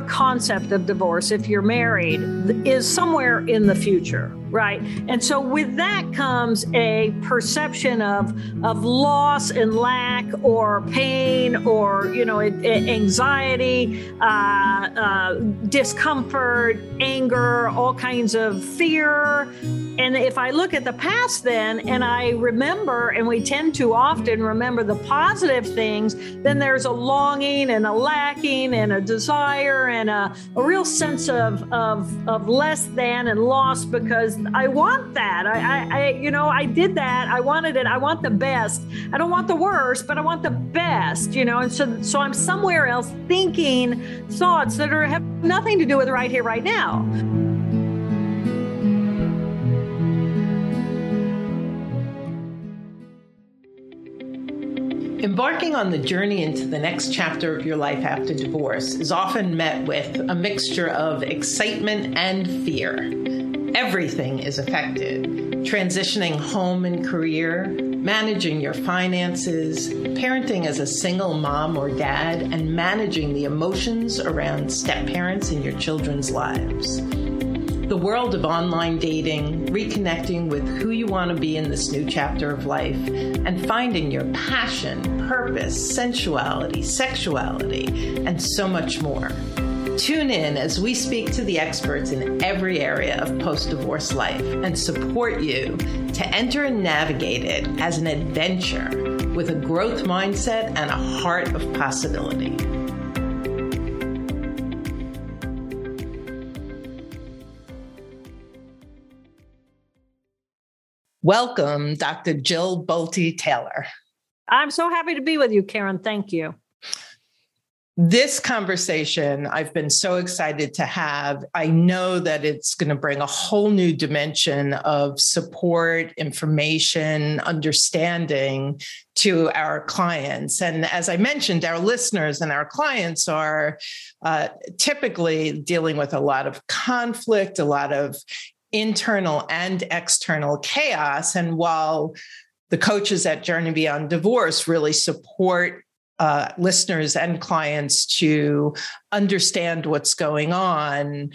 concept of divorce, if you're married, is somewhere in the future, right? And so with that comes a perception of of loss and lack, or pain, or you know, anxiety, uh, uh, discomfort, anger, all kinds of fear. And if I look at the past, then, and I remember, and we tend to often remember the positive things, then there's a longing and a lacking and a desire desire and a, a real sense of, of, of less than and loss because I want that. I, I, I, you know, I did that. I wanted it. I want the best. I don't want the worst, but I want the best, you know, and so, so I'm somewhere else thinking thoughts that are have nothing to do with right here, right now. Embarking on the journey into the next chapter of your life after divorce is often met with a mixture of excitement and fear. Everything is affected transitioning home and career, managing your finances, parenting as a single mom or dad, and managing the emotions around step parents in your children's lives the world of online dating, reconnecting with who you want to be in this new chapter of life, and finding your passion, purpose, sensuality, sexuality, and so much more. Tune in as we speak to the experts in every area of post divorce life and support you to enter and navigate it as an adventure with a growth mindset and a heart of possibility. Welcome, Dr. Jill Bolte Taylor. I'm so happy to be with you, Karen. Thank you. This conversation I've been so excited to have. I know that it's going to bring a whole new dimension of support, information, understanding to our clients. And as I mentioned, our listeners and our clients are uh, typically dealing with a lot of conflict, a lot of internal and external chaos. And while the coaches at Journey Beyond Divorce really support uh, listeners and clients to understand what's going on,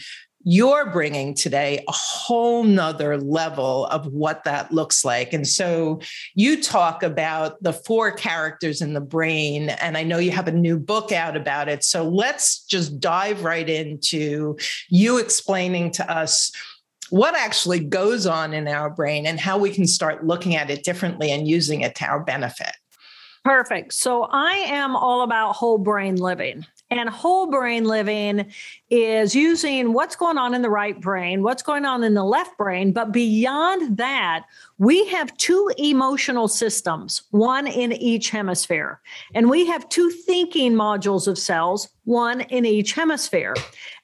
you're bringing today a whole nother level of what that looks like. And so you talk about the four characters in the brain, and I know you have a new book out about it. So let's just dive right into you explaining to us what actually goes on in our brain and how we can start looking at it differently and using it to our benefit. Perfect. So I am all about whole brain living. And whole brain living is using what's going on in the right brain, what's going on in the left brain. But beyond that, we have two emotional systems, one in each hemisphere. And we have two thinking modules of cells, one in each hemisphere.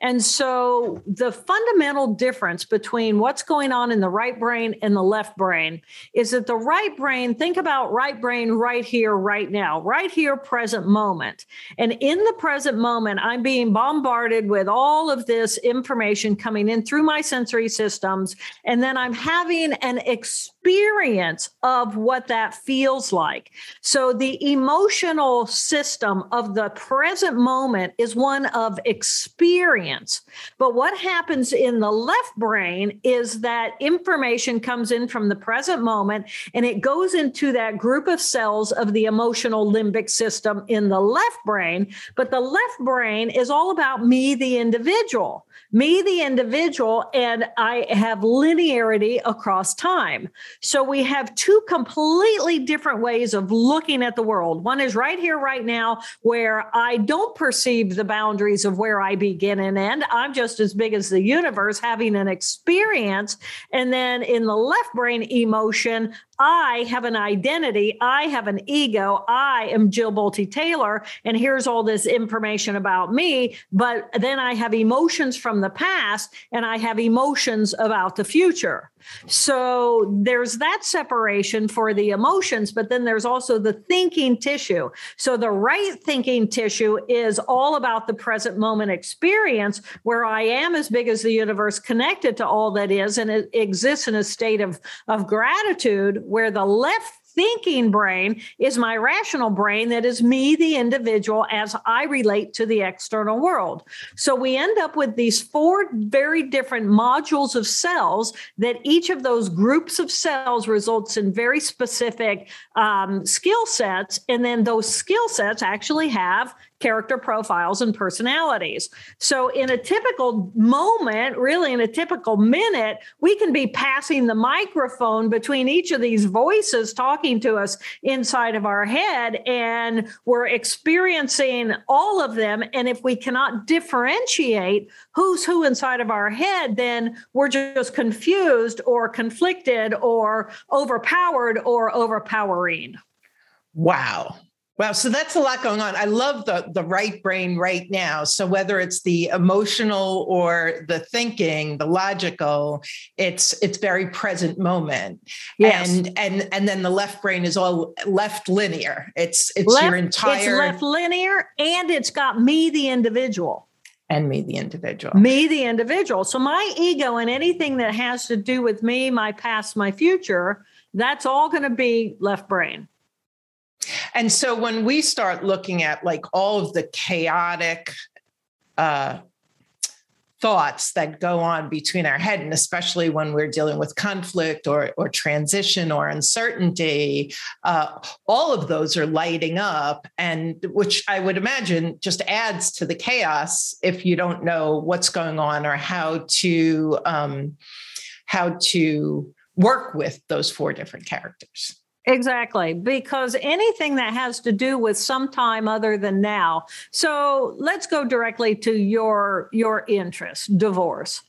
And so the fundamental difference between what's going on in the right brain and the left brain is that the right brain, think about right brain right here, right now, right here, present moment. And in the present moment, I'm being bombarded with all of this information coming in through my sensory systems. And then I'm having an experience of what that feels like. So the emotional system of the present moment is one of experience. But what happens in the left brain is that information comes in from the present moment and it goes into that group of cells of the emotional limbic system in the left brain. But the left brain is all about me, the individual me, the individual, and I have linearity across time. So we have two completely different ways of looking at the world. One is right here, right now, where I don't perceive the boundaries of where I begin and end. I'm just as big as the universe having an experience. And then in the left brain emotion, I have an identity. I have an ego. I am Jill Bolte Taylor. And here's all this information about me. But then I have emotions from the past and I have emotions about the future. So there's that separation for the emotions, but then there's also the thinking tissue. So the right thinking tissue is all about the present moment experience where I am as big as the universe connected to all that is and it exists in a state of, of gratitude where the left thinking brain is my rational brain that is me, the individual, as I relate to the external world. So we end up with these four very different modules of cells that each of those groups of cells results in very specific um, skill sets. And then those skill sets actually have character profiles and personalities. So, in a typical moment, really in a typical minute, we can be passing the microphone between each of these voices talking to us inside of our head, and we're experiencing all of them. And if we cannot differentiate who's who inside of our head, then we're just confused or conflicted or overpowered or overpowering. Wow. Wow, so that's a lot going on. I love the the right brain right now. So whether it's the emotional or the thinking, the logical, it's it's very present moment. Yes. And and and then the left brain is all left linear. It's it's left, your entire it's left linear and it's got me the individual and me the individual. Me the individual. So my ego and anything that has to do with me, my past, my future, that's all going to be left brain. And so when we start looking at like all of the chaotic uh, thoughts that go on between our head, and especially when we're dealing with conflict or, or transition or uncertainty, uh, all of those are lighting up, and which I would imagine just adds to the chaos if you don't know what's going on or how to um, how to work with those four different characters. Exactly, because anything that has to do with some time other than now. So let's go directly to your your interest, divorce.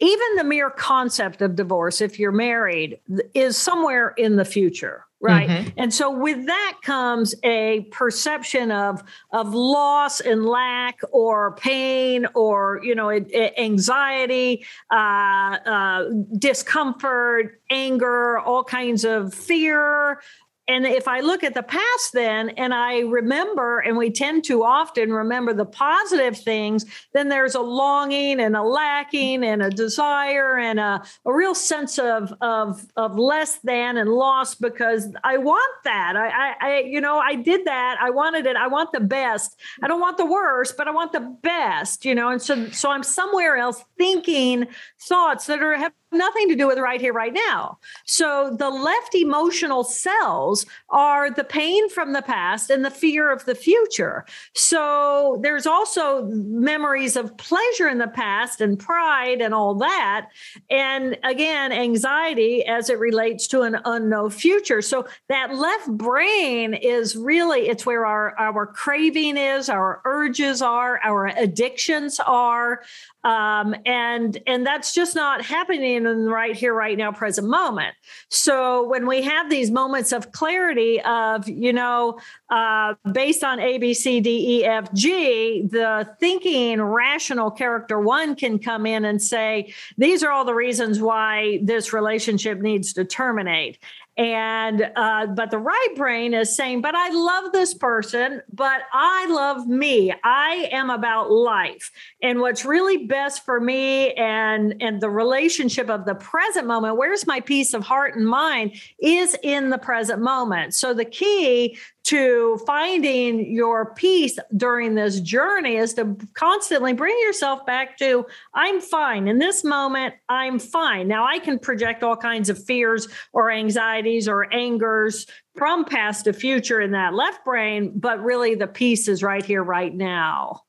Even the mere concept of divorce, if you're married, is somewhere in the future right mm-hmm. and so with that comes a perception of of loss and lack or pain or you know anxiety uh, uh, discomfort anger all kinds of fear and if I look at the past then and I remember, and we tend to often remember the positive things, then there's a longing and a lacking and a desire and a, a real sense of, of, of less than and loss because I want that. I, I, I, you know, I did that. I wanted it. I want the best. I don't want the worst, but I want the best, you know? And so, so I'm somewhere else thinking thoughts that are have nothing to do with right here, right now. So the left emotional cells are the pain from the past and the fear of the future. So there's also memories of pleasure in the past and pride and all that. And again, anxiety as it relates to an unknown future. So that left brain is really, it's where our, our craving is, our urges are, our addictions are. Um, and and that's just not happening in the right here, right now, present moment. So when we have these moments of clarity of, you know, uh, based on A, B, C, D, E, F, G, the thinking rational character one can come in and say, these are all the reasons why this relationship needs to terminate and uh, but the right brain is saying but i love this person but i love me. I am about life. And what's really best for me and and the relationship of the present moment where's my peace of heart and mind is in the present moment. So the key to finding your peace during this journey is to constantly bring yourself back to I'm fine. In this moment, I'm fine. Now I can project all kinds of fears or anxieties or angers from past to future in that left brain, but really the peace is right here, right now.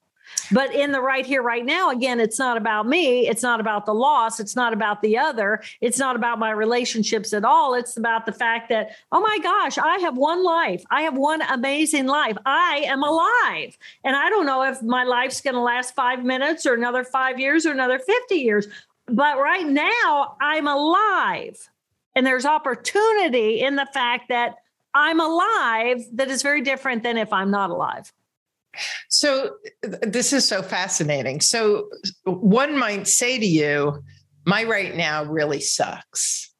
But in the right here, right now, again, it's not about me. It's not about the loss. It's not about the other. It's not about my relationships at all. It's about the fact that, oh my gosh, I have one life. I have one amazing life. I am alive. And I don't know if my life's going to last five minutes or another five years or another 50 years. But right now, I'm alive. And there's opportunity in the fact that I'm alive that is very different than if I'm not alive. So, this is so fascinating. So, one might say to you, my right now really sucks,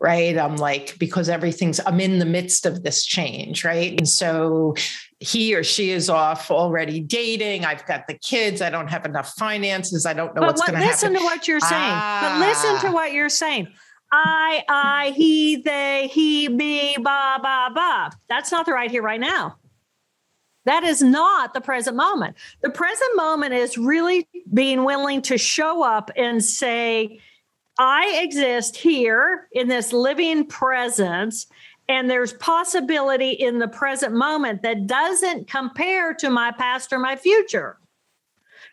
right? I'm like, because everything's, I'm in the midst of this change, right? And so, he or she is off already dating. I've got the kids. I don't have enough finances. I don't know but what's what, going to happen. Listen to what you're saying. Ah. But listen to ah. what you're saying. I, I, he, they, he, me, ba, ba, ba. That's not the right here, right now. That is not the present moment. The present moment is really being willing to show up and say, I exist here in this living presence, and there's possibility in the present moment that doesn't compare to my past or my future.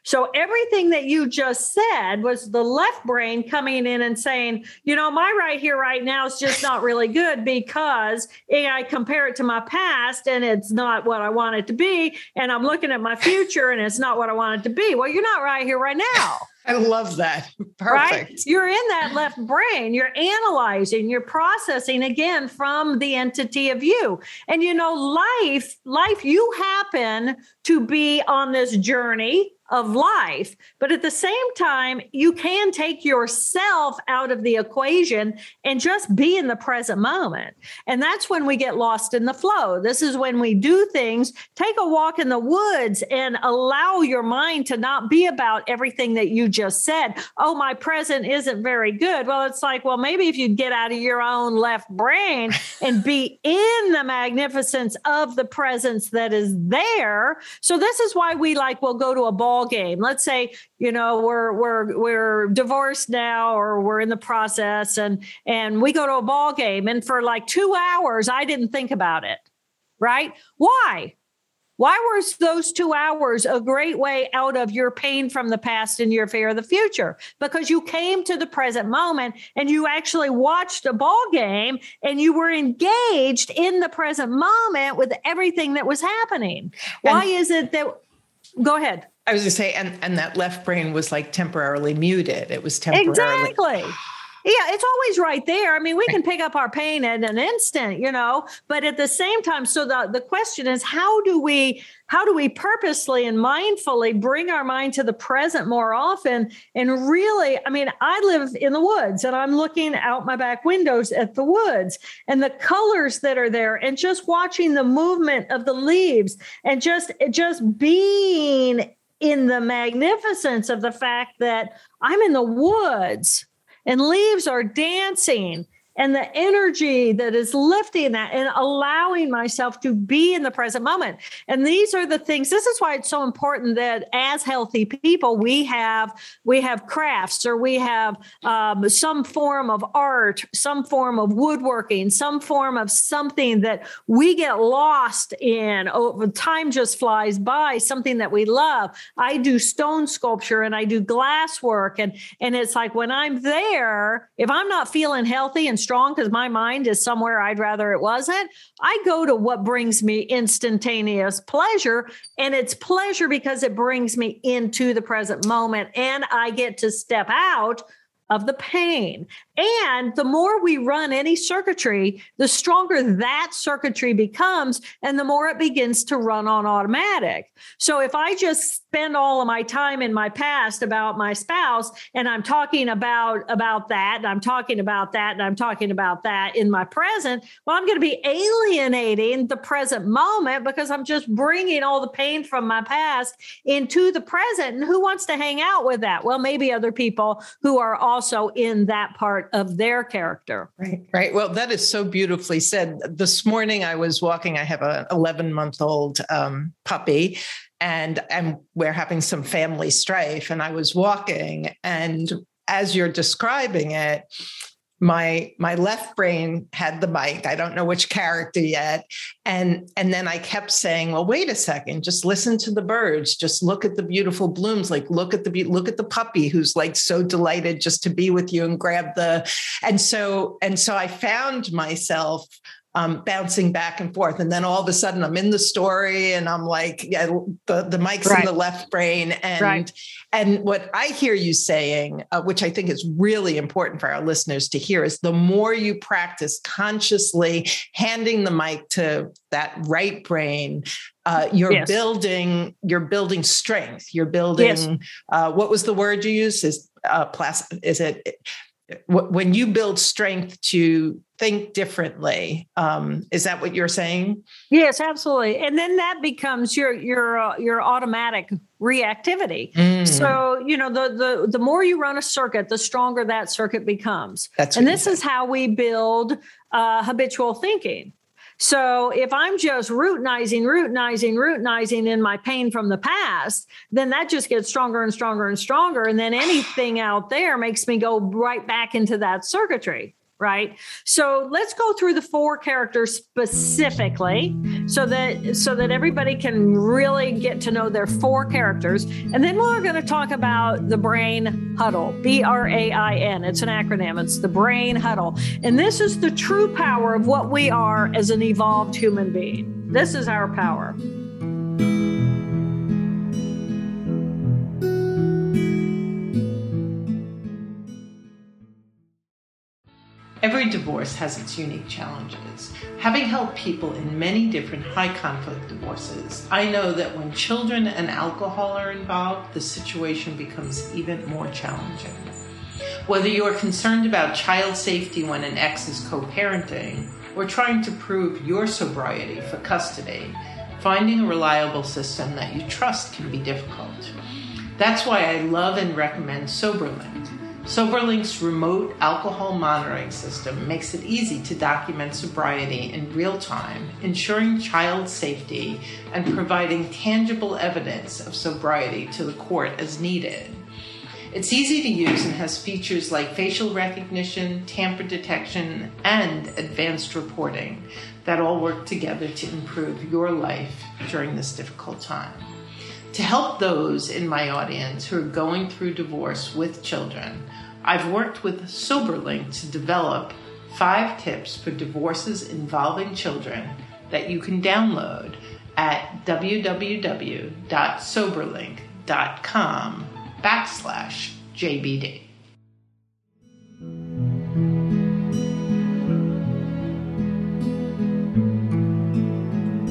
So everything that you just said was the left brain coming in and saying, you know, my right here, right now is just not really good because I compare it to my past and it's not what I want it to be. And I'm looking at my future and it's not what I want it to be. Well, you're not right here, right now. I love that. Perfect. Right? You're in that left brain. You're analyzing, you're processing again from the entity of you. And you know, life, life, you happen to be on this journey of life. But at the same time, you can take yourself out of the equation and just be in the present moment. And that's when we get lost in the flow. This is when we do things, take a walk in the woods and allow your mind to not be about everything that you just said. Oh, my present isn't very good. Well, it's like, well, maybe if you get out of your own left brain and be in the magnificence of the presence that is there. So this is why we like, we'll go to a ball ball game. Let's say, you know, we're we're we're divorced now or we're in the process and and we go to a ball game and for like 2 hours I didn't think about it. Right? Why? Why was those two hours a great way out of your pain from the past and your fear of the future? Because you came to the present moment and you actually watched a ball game and you were engaged in the present moment with everything that was happening. And Why is it that? Go ahead. I was going to say, and and that left brain was like temporarily muted. It was temporarily exactly. Yeah, it's always right there. I mean, we can pick up our pain in an instant, you know, but at the same time, so the, the question is how do we how do we purposely and mindfully bring our mind to the present more often and really, I mean, I live in the woods and I'm looking out my back windows at the woods and the colors that are there and just watching the movement of the leaves and just just being in the magnificence of the fact that I'm in the woods and leaves are dancing and the energy that is lifting that and allowing myself to be in the present moment. And these are the things. This is why it's so important that as healthy people, we have we have crafts or we have um, some form of art, some form of woodworking, some form of something that we get lost in. Oh, time just flies by. Something that we love. I do stone sculpture and I do glass work, and and it's like when I'm there, if I'm not feeling healthy and strong because my mind is somewhere I'd rather it wasn't. I go to what brings me instantaneous pleasure. And it's pleasure because it brings me into the present moment and I get to step out of the pain. And the more we run any circuitry, the stronger that circuitry becomes and the more it begins to run on automatic. So if I just spend all of my time in my past about my spouse and I'm talking about about that and I'm talking about that and I'm talking about that in my present, well I'm going to be alienating the present moment because I'm just bringing all the pain from my past into the present. And who wants to hang out with that? Well, maybe other people who are also in that part of their character. Right. Right. Well, that is so beautifully said. This morning I was walking, I have an 11 month old um, puppy and and we're having some family strife and I was walking and as you're describing it, my my left brain had the mic. I don't know which character yet. And and then i kept saying well wait a second. Just listen to the birds. Just look at the beautiful blooms. Like look at the look at the puppy who's like so delighted just to be with you and grab the and so and so i found myself um, bouncing back and forth. And then all of a sudden I'm in the story and I'm like, yeah, the, the mic's right. in the left brain. And, right. and what I hear you saying, uh, which I think is really important for our listeners to hear is the more you practice consciously handing the mic to that right brain, uh, you're yes. building, you're building strength. You're building, yes. uh, what was the word you used? Is uh, plas- is it when you build strength to think differently. Um, is that what you're saying? Yes absolutely. And then that becomes your your uh, your automatic reactivity. Mm. so you know the the the more you run a circuit the stronger that circuit becomes. That's and this is how we build uh, habitual thinking. So if I'm just routinizing, routinizing, routinizing in my pain from the past, then that just gets stronger and stronger and stronger. And then anything out there makes me go right back into that circuitry right? So let's go through the four characters specifically so that so that everybody can really get to know their four characters. And then we're going to talk about the brain huddle b-r-a-i-n it's an acronym. It's the brain huddle. And this is the true power of what we are as an evolved human being. This is our power divorce has its unique challenges. Having helped people in many different high conflict divorces, I know that when children and alcohol are involved, the situation becomes even more challenging. Whether you're concerned about child safety when an ex is co parenting, or trying to prove your sobriety for custody, finding a reliable system that you trust can be difficult. That's why I love and recommend SoberLink. SoberLink's remote alcohol monitoring system makes it easy to document sobriety in real time, ensuring child safety and providing tangible evidence of sobriety to the court as needed. It's easy to use and has features like facial recognition, tamper detection, and advanced reporting that all work together to improve your life during this difficult time. To help those in my audience who are going through divorce with children, I've worked with SoberLink to develop five tips for divorces involving children that you can download at www.soberlink.com backslash JBD.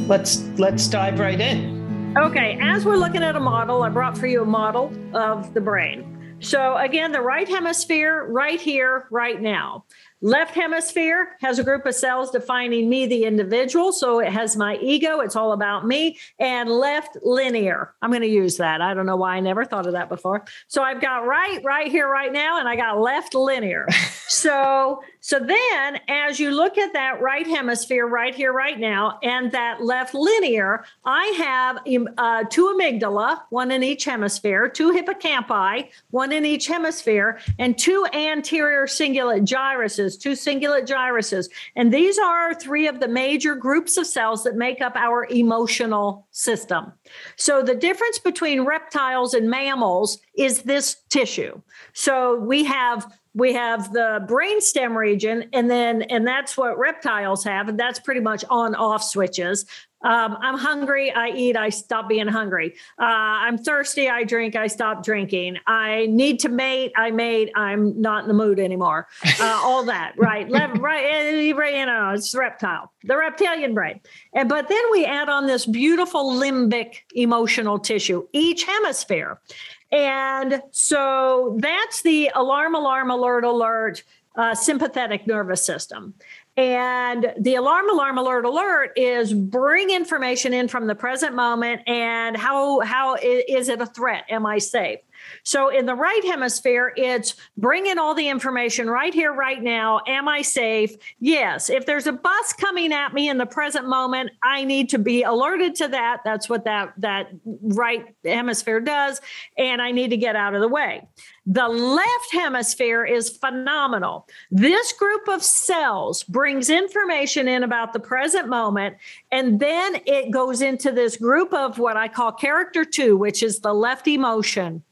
Let's let's dive right in. Okay, as we're looking at a model, I brought for you a model of the brain. So, again, the right hemisphere right here, right now. Left hemisphere has a group of cells defining me, the individual. So it has my ego. It's all about me. And left linear. I'm going to use that. I don't know why I never thought of that before. So I've got right, right here, right now, and I got left linear. so so then, as you look at that right hemisphere right here, right now, and that left linear, I have um, uh, two amygdala, one in each hemisphere, two hippocampi, one in each hemisphere, and two anterior cingulate gyruses, two cingulate gyruses. And these are three of the major groups of cells that make up our emotional system. So the difference between reptiles and mammals is this tissue. So we have we have the brainstem region and then and that's what reptiles have and that's pretty much on off switches um, i'm hungry. I eat. I stop being hungry. Uh, i'm thirsty. I drink. I stop drinking. I need to mate. I mate. I'm not in the mood anymore. Uh, all that right. Right eh, you know it's reptile the reptilian brain. And but then we add on this beautiful limbic emotional tissue each hemisphere. And so that's the alarm, alarm, alert, alert uh, sympathetic nervous system. And the alarm, alarm, alert, alert is bring information in from the present moment and how how is it a threat? Am I safe? So in the right hemisphere, it's bringing all the information right here, right now. Am I safe? Yes. If there's a bus coming at me in the present moment, I need to be alerted to that. That's what that that right hemisphere does, and I need to get out of the way. The left hemisphere is phenomenal. This group of cells brings information in about the present moment, and then it goes into this group of what I call character two, which is the left emotion.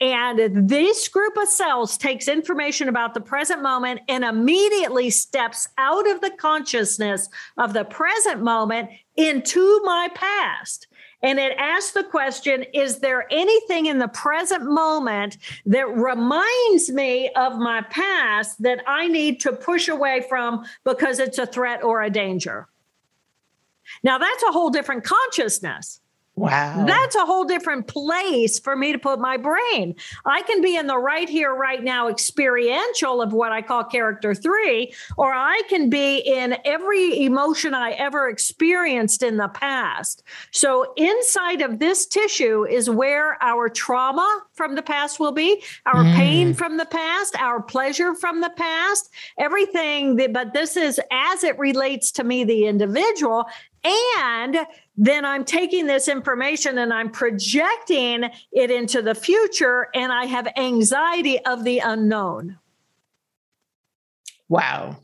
And this group of cells takes information about the present moment and immediately steps out of the consciousness of the present moment into my past. And it asks the question Is there anything in the present moment that reminds me of my past that I need to push away from because it's a threat or a danger? Now, that's a whole different consciousness. Wow. That's a whole different place for me to put my brain. I can be in the right here, right now experiential of what I call character three, or I can be in every emotion I ever experienced in the past. So, inside of this tissue is where our trauma from the past will be, our mm. pain from the past, our pleasure from the past, everything. That, but this is as it relates to me, the individual. And then I'm taking this information and I'm projecting it into the future, and I have anxiety of the unknown. Wow.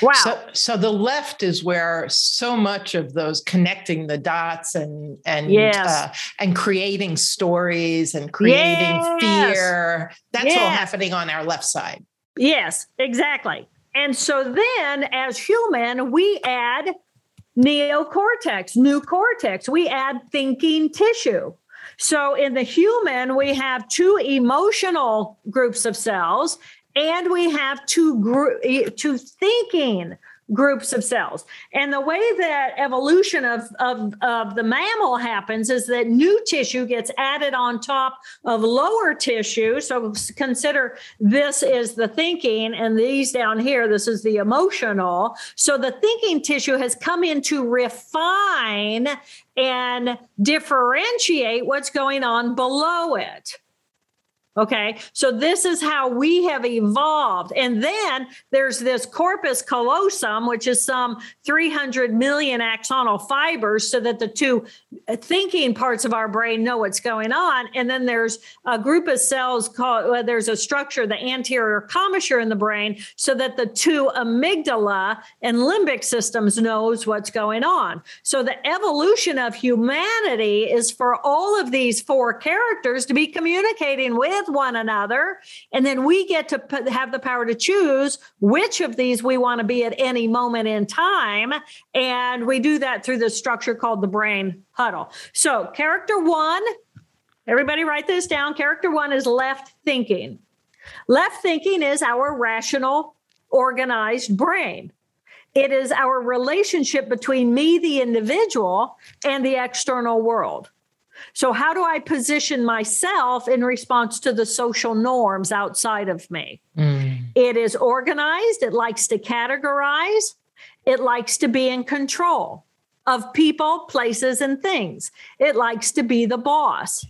Wow. So, so the left is where so much of those connecting the dots and and yes. uh, and creating stories and creating yes. fear. That's yes. all happening on our left side. Yes, exactly. And so then, as human, we add neocortex, new cortex. We add thinking tissue. So in the human, we have two emotional groups of cells and we have two group eh, two thinking groups of cells. And the way that evolution of, of, of the mammal happens is that new tissue gets added on top of lower tissue. So consider this is the thinking, and these down here, this is the emotional. So the thinking tissue has come in to refine and differentiate what's going on below it. Okay. So this is how we have evolved. And then there's this corpus callosum, which is some 300 million axonal fibers so that the two thinking parts of our brain know what's going on. And then there's a group of cells called, well, there's a structure, the anterior commissure in the brain, so that the two amygdala and limbic systems knows what's going on. So the evolution of humanity is for all of these four characters to be communicating with with one another. And then we get to put, have the power to choose which of these we want to be at any moment in time. And we do that through the structure called the brain huddle. So, character one, everybody write this down. Character one is left thinking. Left thinking is our rational, organized brain. It is our relationship between me, the individual, and the external world. So, how do I position myself in response to the social norms outside of me? Mm. It is organized, it likes to categorize, it likes to be in control of people, places, and things. It likes to be the boss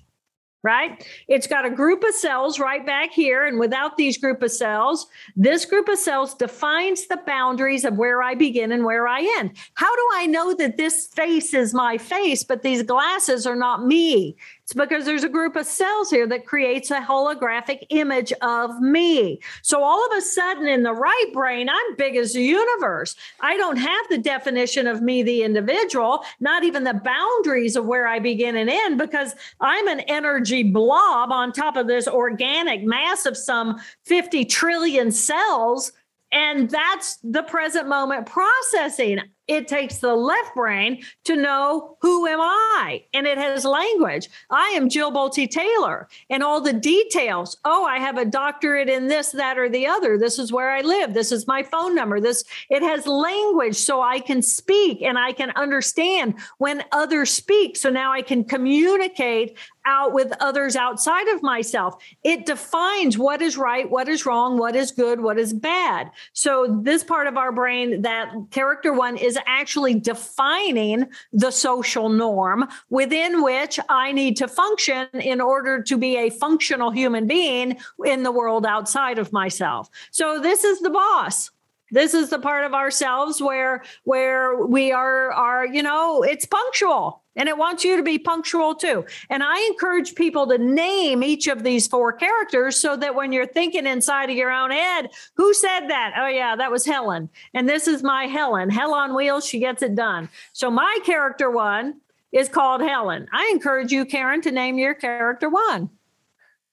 right? It's got a group of cells right back here. And without these group of cells, this group of cells defines the boundaries of where I begin and where I end. How do I know that this face is my face, but these glasses are not me? It's because there's a group of cells here that creates a holographic image of me. So all of a sudden, in the right brain, I'm big as the universe. I don't have the definition of me, the individual, not even the boundaries of where I begin and end, because I'm an energy blob on top of this organic mass of some 50 trillion cells. And that's the present moment processing it takes the left brain to know who am I, and it has language. I am Jill Bolte Taylor, and all the details. Oh, I have a doctorate in this, that, or the other. This is where I live. This is my phone number. This it has language, so I can speak and I can understand when others speak. So now I can communicate out with others outside of myself. It defines what is right, what is wrong, what is good, what is bad. So this part of our brain, that character one, is actually defining the social norm within which I need to function in order to be a functional human being in the world outside of myself. So this is the boss this is the part of ourselves where where we are are you know it's punctual and it wants you to be punctual too. And i encourage people to name each of these four characters so that when you're thinking inside of your own head who said that? Oh yeah that was helen. And this is my helen. Hell on wheels she gets it done. So my character one is called helen. I encourage you karen to name your character one.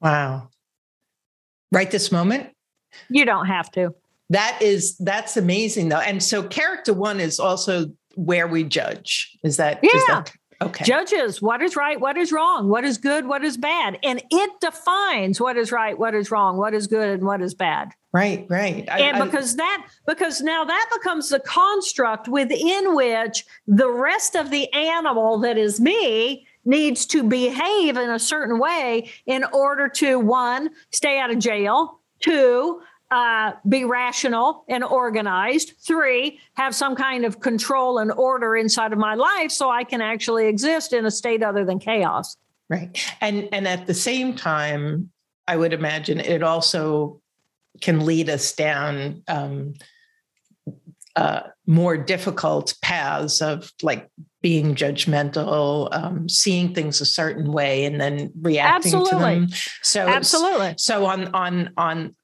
Wow. Right this moment? You don't have to. That is that's amazing though. And so character one is also where we judge. Is that yeah. Is that, okay. Judges what is right, what is wrong, what is good, what is bad. And it defines what is right, what is wrong, what is good, and what is bad. Right, right. I, and because I, that because now that becomes the construct within which the rest of the animal that is me needs to behave in a certain way in order to one stay out of jail two uh, be rational and organized. Three, have some kind of control and order inside of my life so I can actually exist in a state other than chaos. Right. And and at the same time, I would imagine it also can lead us down um, uh, more difficult paths of like being judgmental, um, seeing things a certain way, and then reacting absolutely. to them. So absolutely. So on on on,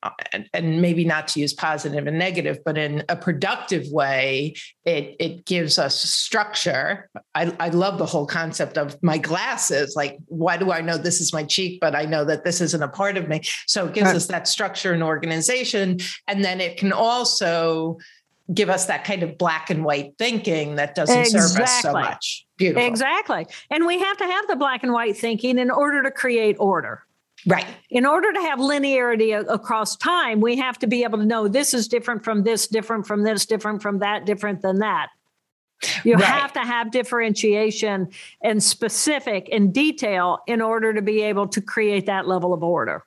and maybe not to use positive and negative, but in a productive way, it it gives us structure. I, I love the whole concept of my glasses. Like, why do I know this is my cheek, but I know that this isn't a part of me? So it gives right. us that structure and organization, and then it can also give us that kind of black and white thinking that doesn't exactly. serve us so much. Beautiful. Exactly. And we have to have the black and white thinking in order to create order. Right. In order to have linearity across time, we have to be able to know this is different from this, different from this, different from that, different than that. You right. have to have differentiation and specific and detail in order to be able to create that level of order.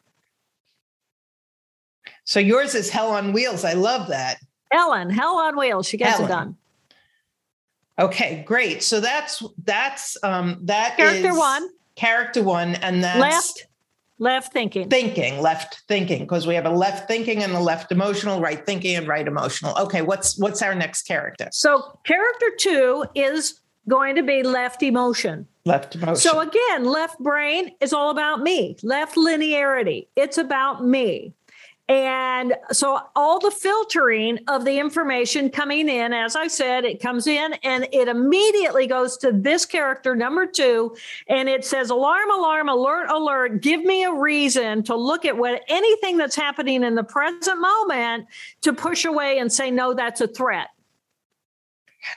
So yours is hell on wheels. I love that. Ellen, Hell on Wheels. She gets Ellen. it done. Okay, great. So that's that's um that character one. Character one, and that's left left thinking. Thinking, left thinking, because we have a left thinking and a left emotional, right thinking and right emotional. Okay, what's what's our next character? So character two is going to be left emotion. Left emotion. So again, left brain is all about me. Left linearity. It's about me. And so all the filtering of the information coming in, as I said, it comes in and it immediately goes to this character, number two, and it says, alarm, alarm, alert, alert. Give me a reason to look at what anything that's happening in the present moment to push away and say, no, that's a threat.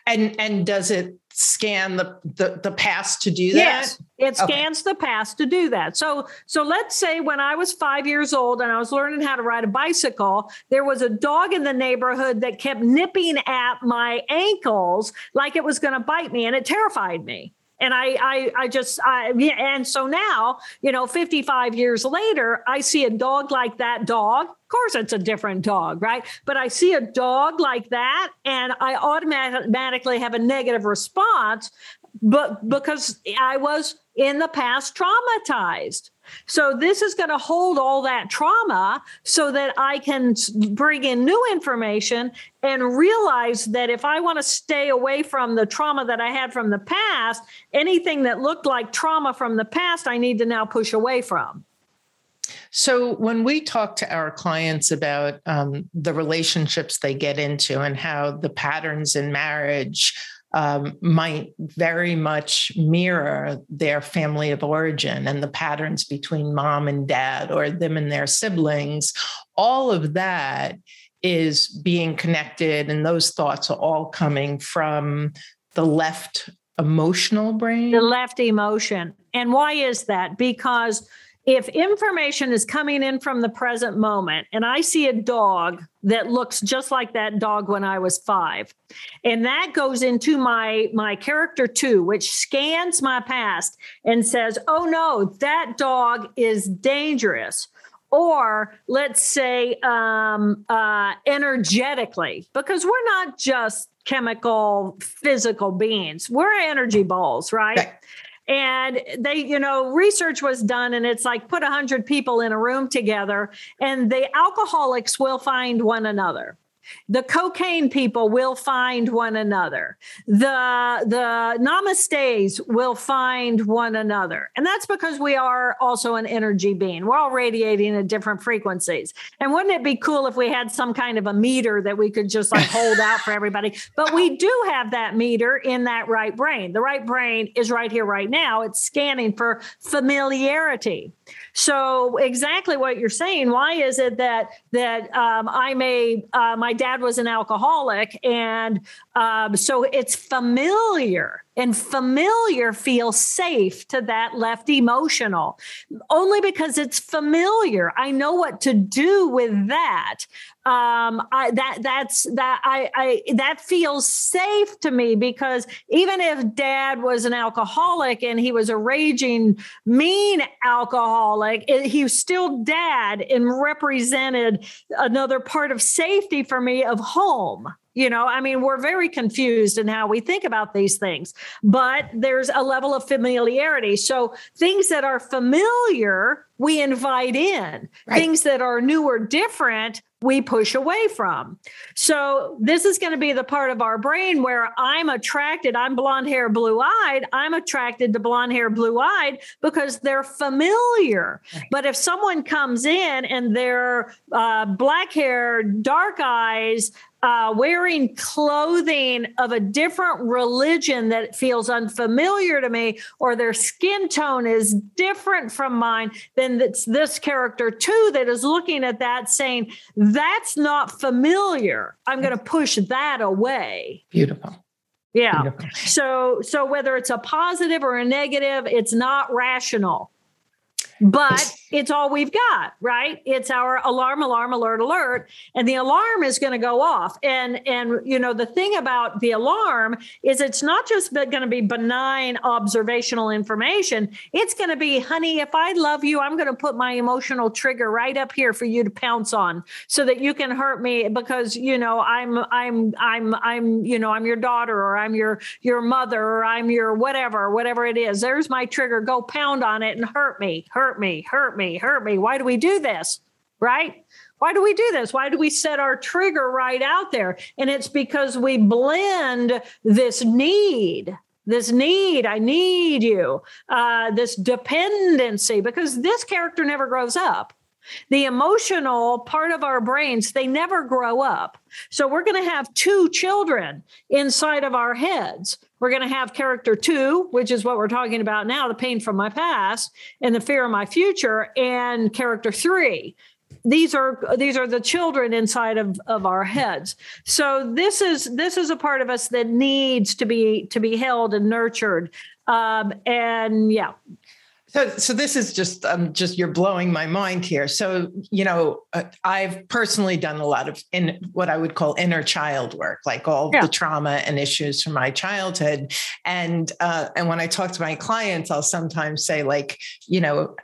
And and does it scan the, the, the past to do that? Yes, it scans okay. the past to do that. So so let's say when I was five years old and I was learning how to ride a bicycle, there was a dog in the neighborhood that kept nipping at my ankles like it was going to bite me, and it terrified me and I, I, I just, I, and so now, you know, 55 years later, I see a dog like that dog. Of course, it's a different dog, right? But I see a dog like that, and I automatically have a negative response, but because I was in the past traumatized. So this is going to hold all that trauma so that I can bring in new information and realize that if I want to stay away from the trauma that I had from the past, anything that looked like trauma from the past, I need to now push away from. So, when we talk to our clients about um, the relationships they get into and how the patterns in marriage um, might very much mirror their family of origin and the patterns between mom and dad or them and their siblings. All of that is being connected, and those thoughts are all coming from the left emotional brain. The left emotion. And why is that? Because if information is coming in from the present moment and I see a dog that looks just like that dog when I was 5 and that goes into my my character 2 which scans my past and says oh no that dog is dangerous or let's say um, uh, energetically, because we're not just chemical, physical beings, we're energy balls, right? right. And they, you know, research was done, and it's like put 100 people in a room together, and the alcoholics will find one another the cocaine people will find one another. The the namastes will find one another. And that's because we are also an energy being. We're all radiating at different frequencies. And wouldn't it be cool if we had some kind of a meter that we could just like hold out for everybody? But we do have that meter in that right brain. The right brain is right here right now. It's scanning for familiarity. So exactly what you're saying. Why is it that that um, I may uh, my dad was an alcoholic, and um, so it's familiar and familiar feels safe to that left emotional. Only because it's familiar. I know what to do with that um I, that that's that I, I that feels safe to me because even if dad was an alcoholic and he was a raging mean alcoholic it, he was still dad and represented another part of safety for me of home you know, I mean, we're very confused in how we think about these things, but there's a level of familiarity. So things that are familiar, we invite in. Right. Things that are new or different, we push away from. So this is going to be the part of our brain where I'm attracted. I'm blonde hair, blue eyed. I'm attracted to blonde hair, blue eyed because they're familiar. Right. But if someone comes in and they're uh, black hair, dark eyes, uh, wearing clothing of a different religion that feels unfamiliar to me, or their skin tone is different from mine, then it's this character too that is looking at that saying, that's not familiar. I'm going to push that away. Beautiful. Yeah. Beautiful. So so whether it's a positive or a negative, it's not rational but it's all we've got right? It's our alarm alarm alert alert and the alarm is going to go off. And and you know the thing about the alarm is it's not just going to be benign observational information. It's going to be honey if i love you i'm going to put my emotional trigger right up here for you to pounce on so that you can hurt me because you know i'm i'm i'm i'm you know i'm your daughter or i'm your your mother or i'm your whatever whatever it is. There's my trigger. Go pound on it and hurt me hurt hurt me, hurt me, hurt me. Why do we do this? Right? Why do we do this? Why do we set our trigger right out there? And it's because we blend this need, this need, I need you, uh, this dependency, because this character never grows up. The emotional part of our brains, they never grow up. So we're going to have two children inside of our heads. We're going to have character two, which is what we're talking about now the pain from my past and the fear of my future, and character three. These are these are the children inside of, of our heads. So this is this is a part of us that needs to be to be held and nurtured. Um, and yeah, so, so this is just um, just you're blowing my mind here. So, you know, uh, I've personally done a lot of in what I would call inner child work, like all yeah. the trauma and issues from my childhood. And uh, and when I talk to my clients, I'll sometimes say, like, you know,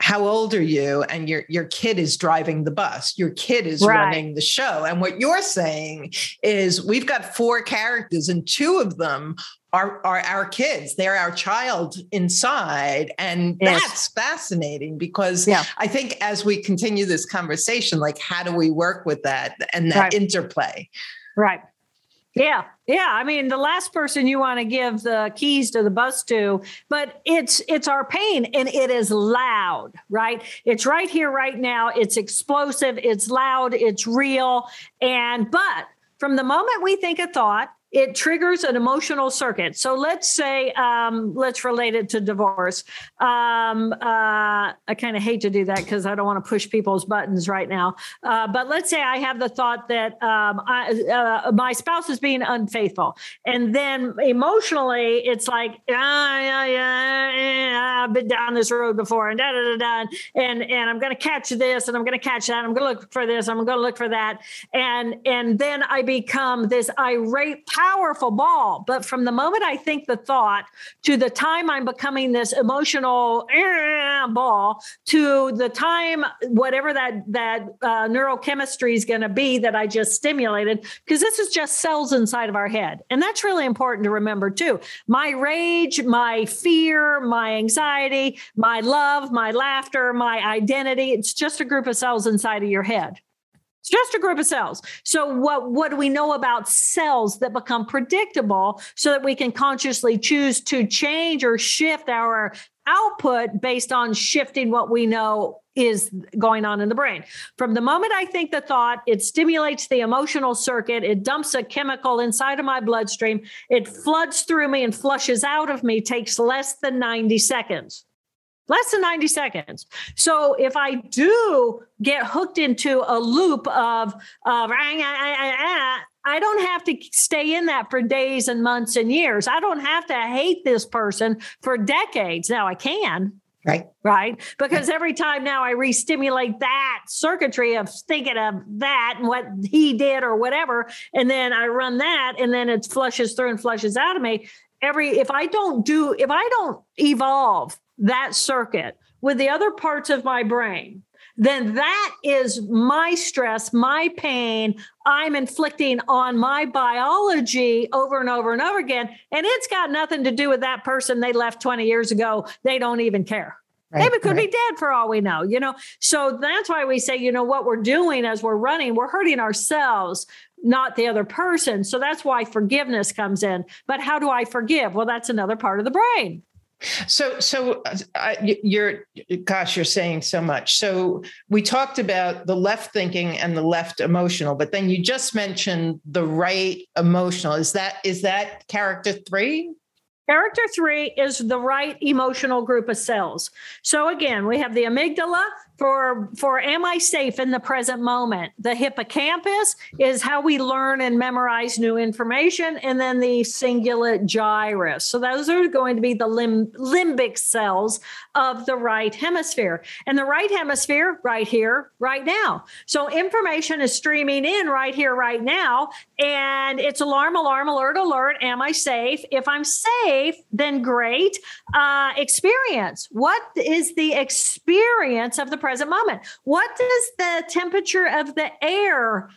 how old are you and your your kid is driving the bus your kid is right. running the show and what you're saying is we've got four characters and two of them are, are our kids they're our child inside and yes. that's fascinating because yeah. i think as we continue this conversation like how do we work with that and that right. interplay right yeah yeah i mean the last person you want to give the keys to the bus to but it's it's our pain and it is loud right? It's right here right now. It's explosive it's loud it's real. And but from the moment we think a thought it triggers an emotional circuit. So let's say, um, let's relate it to divorce. Um, uh, I kind of hate to do that because I don't want to push people's buttons right now. Uh, but let's say I have the thought that um, I, uh, my spouse is being unfaithful. And then emotionally, it's like, ah, yeah, yeah, yeah, I've been down this road before and da da da da. And, and I'm going to catch this and I'm going to catch that. I'm going to look for this. I'm going to look for that. And, and then I become this irate powerful ball. But from the moment I think the thought to the time I'm becoming this emotional eh, ball to the time whatever that that uh, neurochemistry is going to be that I just stimulated, because this is just cells inside of our head, and that's really important to remember too. My rage, my fear, my anxiety, my love, my laughter, my identity—it's just a group of cells inside of your head. It's just a group of cells. So what what do we know about cells that become predictable so that we can consciously choose to change or shift our output based on shifting what we know is going on in the brain. From the moment I think the thought, it stimulates the emotional circuit, it dumps a chemical inside of my bloodstream, it floods through me and flushes out of me, takes less than 90 seconds less than 90 seconds. So if I do get hooked into a loop of, of ah, ah, ah, I don't have to stay in that for days and months and years. I don't have to hate this person for decades. Now I can. Right. Right. Because every time now I re stimulate that circuitry of thinking of that and what he did or whatever. And then I run that and then it flushes through and flushes out of me. Every, if I don't do, if I don't evolve that circuit with the other parts of my brain, then that is my stress, my pain I'm inflicting on my biology over and over and over again. And it's got nothing to do with that person they left 20 years ago. They don't even care. Right, they could right. be dead for all we know, you know. So that's why we say, you know, what we're doing as we're running, we're hurting ourselves, not the other person. So that's why forgiveness comes in. But how do I forgive? Well, that's another part of the brain. So, so uh, you're, gosh, you're saying so much. So we talked about the left thinking and the left emotional, but then you just mentioned the right emotional. Is that is that character three? Character three is the right emotional group of cells. So again, we have the amygdala, for for am i safe in the present moment? The hippocampus is how we learn and memorize new information and then the cingulate gyrus. So those are going to be the lim- limbic cells of the right hemisphere. And the right hemisphere right here right now. So information is streaming in right here right now. And it's alarm alarm alert alert. Am i safe? If i'm safe then great uh, experience. What is the experience of the present moment. What does the temperature of the air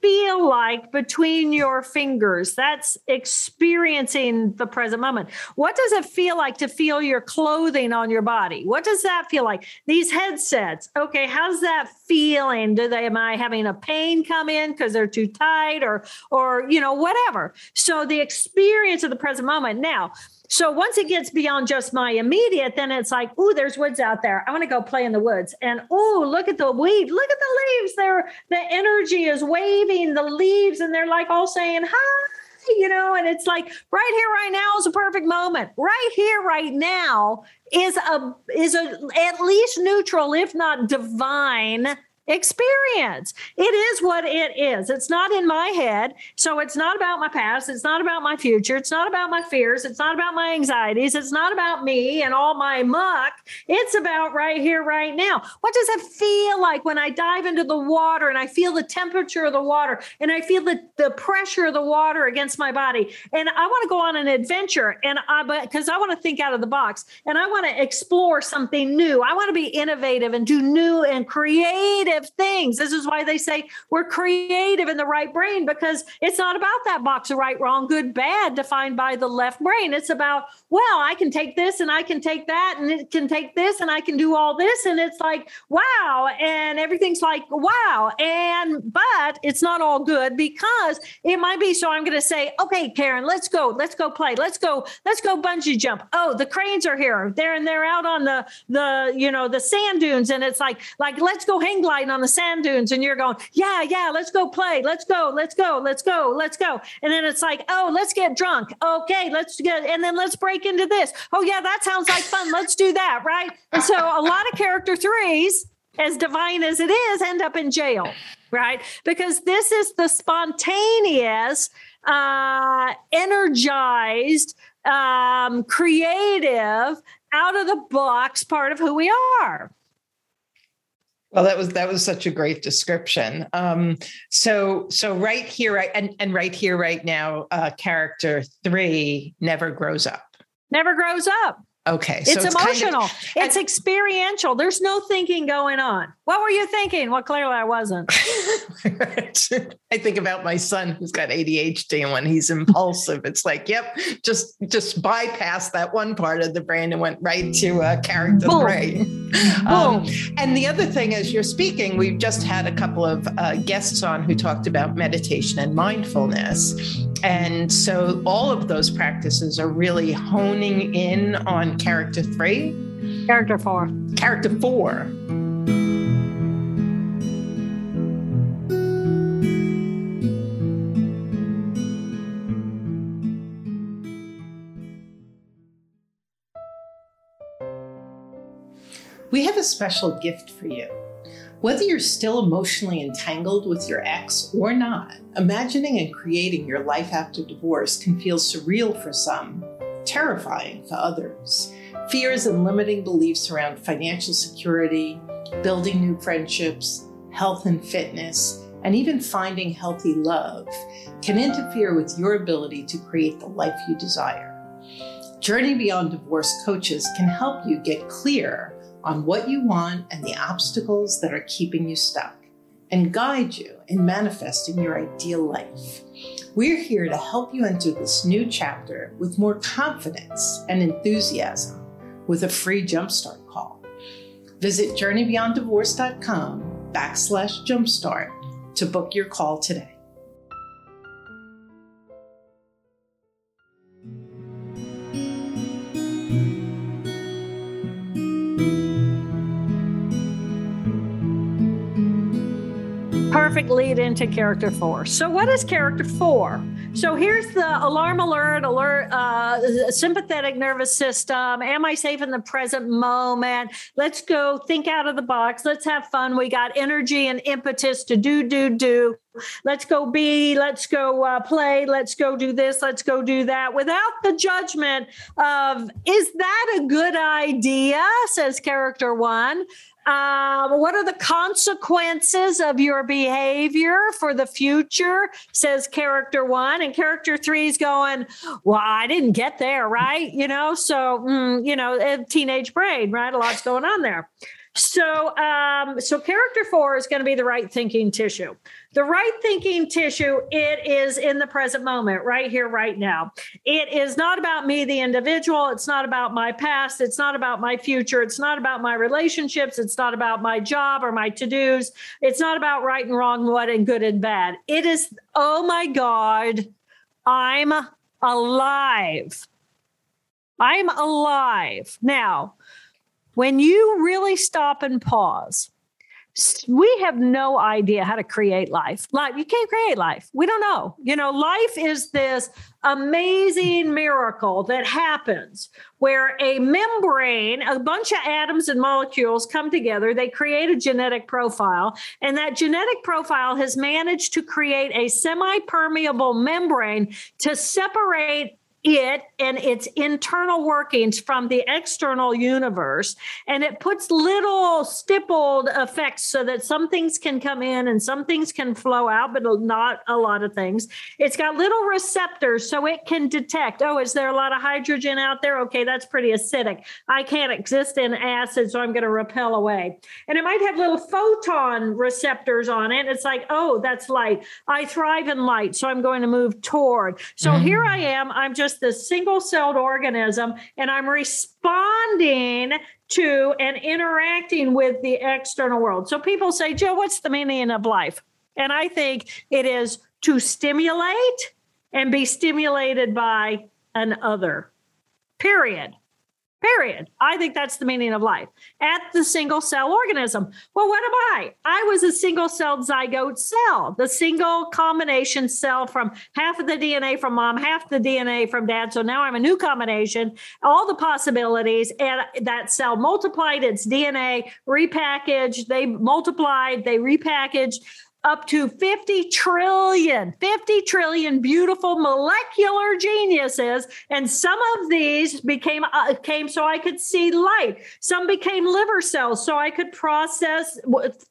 feel like between your fingers? That's experiencing the present moment. What does it feel like to feel your clothing on your body? What does that feel like? These headsets. Okay, how's that feeling? Do they am I having a pain come in because they're too tight or or you know whatever. So the experience of the present moment. Now, so once it gets beyond just my immediate, then it's like, oh, there's woods out there. I want to go play in the woods. And oh, look at the weed. Look at the leaves. They're the energy is waving the leaves, and they're like all saying hi. You know, and it's like right here, right now is a perfect moment. Right here, right now is a is a at least neutral, if not divine experience. It is what it is. It's not in my head. So it's not about my past. It's not about my future. It's not about my fears. It's not about my anxieties. It's not about me and all my muck. It's about right here, right now. What does it feel like when I dive into the water and I feel the temperature of the water and I feel the, the pressure of the water against my body? And I want to go on an adventure and I, because I want to think out of the box and I want to explore something new. I want to be innovative and do new and creative creative things. This is why they say we're creative in the right brain because it's not about that box of right, wrong, good, bad defined by the left brain. It's about, well, I can take this and I can take that and it can take this and I can do all this. And it's like, wow. And everything's like, wow. And, but it's not all good because it might be. So I'm going to say, okay, Karen, let's go. Let's go play. Let's go. Let's go bungee jump. Oh, the cranes are here. They're and they're out on the, the, you know, the sand dunes. And it's like, like, let's go hang glide on the sand dunes and you're going, yeah, yeah, let's go play. Let's go, let's go, let's go, let's go. And then it's like, oh, let's get drunk. Okay, let's get, and then let's break into this. Oh, yeah, that sounds like fun. Let's do that. Right. And so a lot of character threes, as divine as it is, end up in jail. Right. Because this is the spontaneous, uh, energized, um, creative, out of the box part of who we are. Well, that was that was such a great description. Um, so so right here, right, and and right here, right now, uh, character three never grows up. Never grows up. Okay. So it's, it's, emotional. Kind of, it's and, experiential. There's no thinking going on. What were you thinking? Well, clearly I wasn't. I think about my son who's got ADHD and when he's impulsive, it's like, yep, just just bypass that one part of the brain and went right to uh, character Boom. brain. Um, and the other thing is you're speaking, we've just had a couple of uh, guests on who talked about meditation and mindfulness. And so all of those practices are really honing in on character three. Character four. Character four. We have a special gift for you. Whether you're still emotionally entangled with your ex or not, imagining and creating your life after divorce can feel surreal for some, terrifying for others. Fears and limiting beliefs around financial security, building new friendships, health and fitness, and even finding healthy love can interfere with your ability to create the life you desire. Journey Beyond Divorce coaches can help you get clear on what you want and the obstacles that are keeping you stuck and guide you in manifesting your ideal life. We're here to help you enter this new chapter with more confidence and enthusiasm with a free jumpstart call. Visit journeybeyonddivorce.com backslash jumpstart to book your call today. Perfect lead into character four. So, what is character four? So, here's the alarm alert, alert, uh, sympathetic nervous system. Am I safe in the present moment? Let's go think out of the box. Let's have fun. We got energy and impetus to do, do, do. Let's go be, let's go uh, play, let's go do this, let's go do that without the judgment of, is that a good idea? Says character one. Um, what are the consequences of your behavior for the future? Says character one. And character three is going, Well, I didn't get there, right? You know, so, mm, you know, teenage brain, right? A lot's going on there. So, um, so character four is going to be the right thinking tissue. The right thinking tissue, it is in the present moment, right here, right now. It is not about me, the individual. It's not about my past. It's not about my future. It's not about my relationships. It's not about my job or my to dos. It's not about right and wrong, what and good and bad. It is, oh my God, I'm alive. I'm alive. Now, when you really stop and pause, we have no idea how to create life. Life, you can't create life. We don't know. You know, life is this amazing miracle that happens where a membrane, a bunch of atoms and molecules come together, they create a genetic profile, and that genetic profile has managed to create a semi permeable membrane to separate it and its internal workings from the external universe. And it puts little stippled effects so that some things can come in and some things can flow out, but not a lot of things. It's got little receptors so it can detect oh, is there a lot of hydrogen out there? Okay, that's pretty acidic. I can't exist in acid, so I'm going to repel away. And it might have little photon receptors on it. It's like, oh, that's light. I thrive in light, so I'm going to move toward. So mm-hmm. here I am. I'm just just single celled organism, and I'm responding to and interacting with the external world. So people say, Joe, what's the meaning of life? And I think it is to stimulate and be stimulated by an other, period. Period. I think that's the meaning of life at the single cell organism. Well, what am I? I was a single celled zygote cell, the single combination cell from half of the DNA from mom, half the DNA from dad. So now I'm a new combination, all the possibilities. And that cell multiplied its DNA, repackaged, they multiplied, they repackaged up to 50 trillion, 50 trillion beautiful molecular geniuses. And some of these became uh, came so I could see light. Some became liver cells so I could process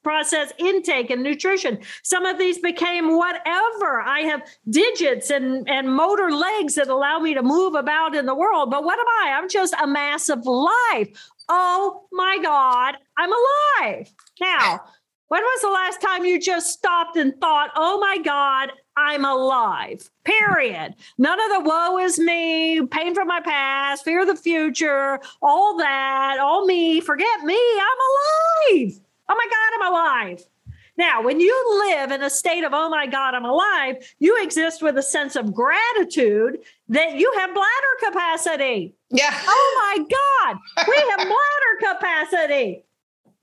process intake and nutrition. Some of these became whatever. I have digits and, and motor legs that allow me to move about in the world. But what am I? I'm just a mass of life. Oh my God, I'm alive. Now, when was the last time you just stopped and thought, oh my God, I'm alive? Period. None of the woe is me, pain from my past, fear of the future, all that, all me, forget me, I'm alive. Oh my God, I'm alive. Now, when you live in a state of, oh my God, I'm alive, you exist with a sense of gratitude that you have bladder capacity. Yeah. Oh my God, we have bladder capacity,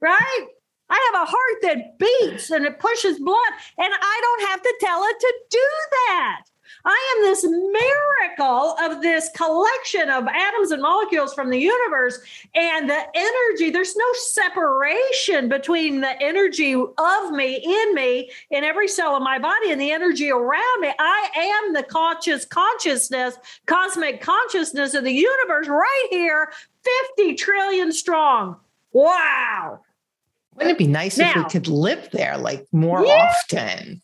right? I have a heart that beats and it pushes blood, and I don't have to tell it to do that. I am this miracle of this collection of atoms and molecules from the universe and the energy. There's no separation between the energy of me, in me, in every cell of my body, and the energy around me. I am the conscious consciousness, cosmic consciousness of the universe right here, 50 trillion strong. Wow. Wouldn't it be nice now, if we could live there like more yeah. often?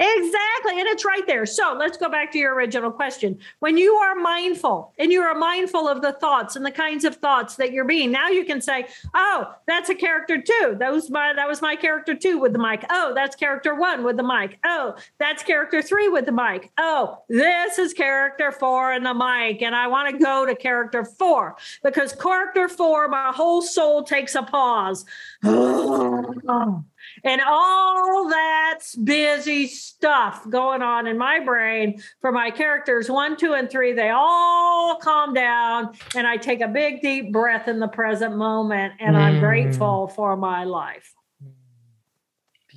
Exactly. And it's right there. So let's go back to your original question. When you are mindful and you are mindful of the thoughts and the kinds of thoughts that you're being, now you can say, oh, that's a character two. That was my that was my character two with the mic. Oh, that's character one with the mic. Oh, that's character three with the mic. Oh, this is character four in the mic. And I want to go to character four because character four, my whole soul takes a pause. and all that's busy stuff going on in my brain for my characters one, two, and three. They all calm down, and I take a big, deep breath in the present moment, and mm. I'm grateful for my life.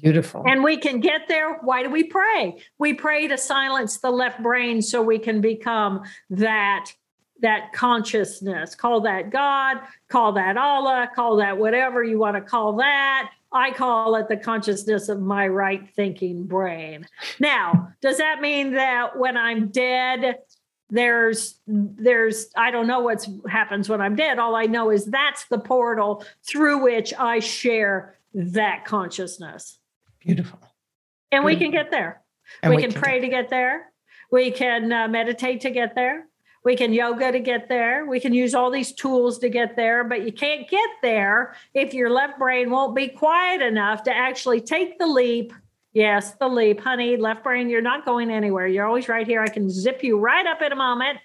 Beautiful. And we can get there. Why do we pray? We pray to silence the left brain so we can become that that consciousness. Call that God, call that Allah, call that whatever you want to call that. I call it the consciousness of my right thinking brain. Now, does that mean that when I'm dead, there's there's I don't know what happens when I'm dead. All I know is that's the portal through which I share that consciousness. Beautiful. And Beautiful. we can get there. We, we, can, can pray to get there. We can uh, meditate to get there. We can yoga to get there. We can use all these tools to get there, but you can't get there if your left brain won't be quiet enough to actually take the leap. Yes, the leap, honey. Left brain, you're not going anywhere. You're always right here. I can zip you right up in a moment,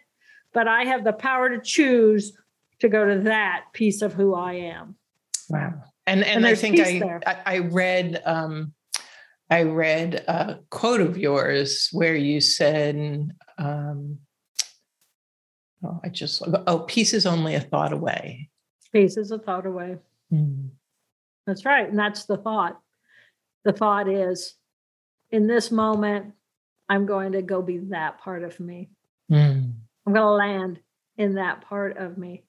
but I have the power to choose to go to that piece of who I am. Wow. And and, and I think I, I, I read um I read a quote of yours where you said um Oh, I just oh, peace is only a thought away. Peace is a thought away. Mm. That's right, and that's the thought. The thought is, in this moment, I'm going to go be that part of me. Mm. I'm going to land in that part of me.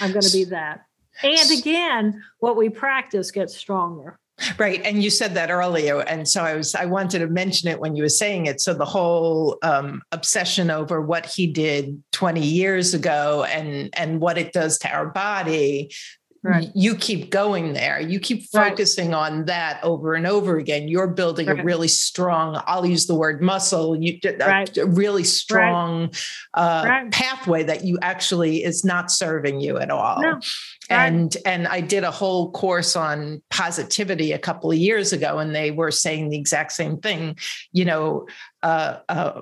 I'm going to be that. And again, what we practice gets stronger. Right. And you said that earlier. And so I was, I wanted to mention it when you were saying it. So the whole um, obsession over what he did 20 years ago and, and what it does to our body Right. you keep going there. You keep focusing right. on that over and over again. You're building right. a really strong i'll use the word muscle you a, a really strong uh, pathway that you actually is not serving you at all. No. and and i did a whole course on positivity a couple of years ago and they were saying the exact same thing. You know uh, uh,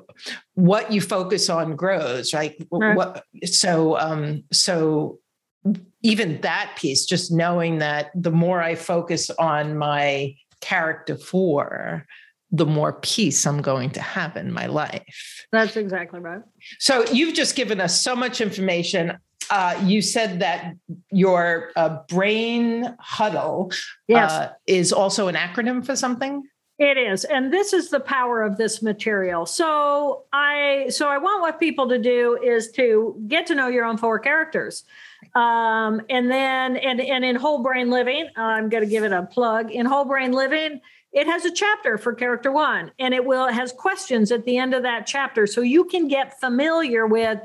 what you focus on grows right, what so um so even that piece, just knowing that the more I focus on my character four, the more peace I'm going to have in my life. That's exactly right. So you've just given us so much information. Uh, you said that your uh, brain huddle yes. uh, is also an acronym for something. It is. And this is the power of this material. So I so I want what people to do is to get to know your own four characters. Um, and then and and in whole brain living, I'm going to give it a plug. In whole brain living, it has a chapter for character one and it will it has questions at the end of that chapter so you can get familiar with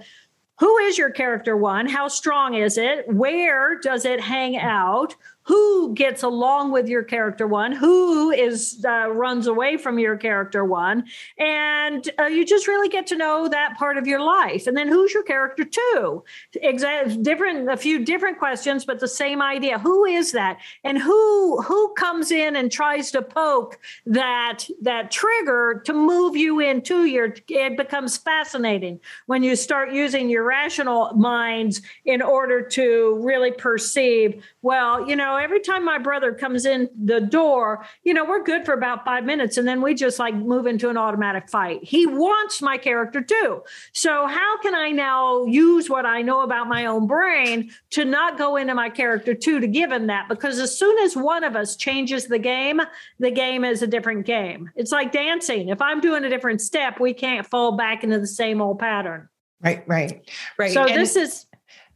who is your character one how strong is it where does it hang out who gets along with your character one, who is uh, runs away from your character one, and uh, you just really get to know that part of your life. And then who's your character two? Exact different, a few different questions, but the same idea. Who is that? And who who comes in and tries to poke that that trigger to move you into your? It becomes fascinating when you start using your rational minds in order to really perceive. Well, you know, every time my brother comes in the door, you know, we're good for about five minutes and then we just like move into an automatic fight. He wants my character too. So, how can I now use what I know about my own brain to not go into my character too to give him that? Because as soon as one of us changes the game, the game is a different game. It's like dancing. If I'm doing a different step, we can't fall back into the same old pattern. Right, right, right. So, and- this is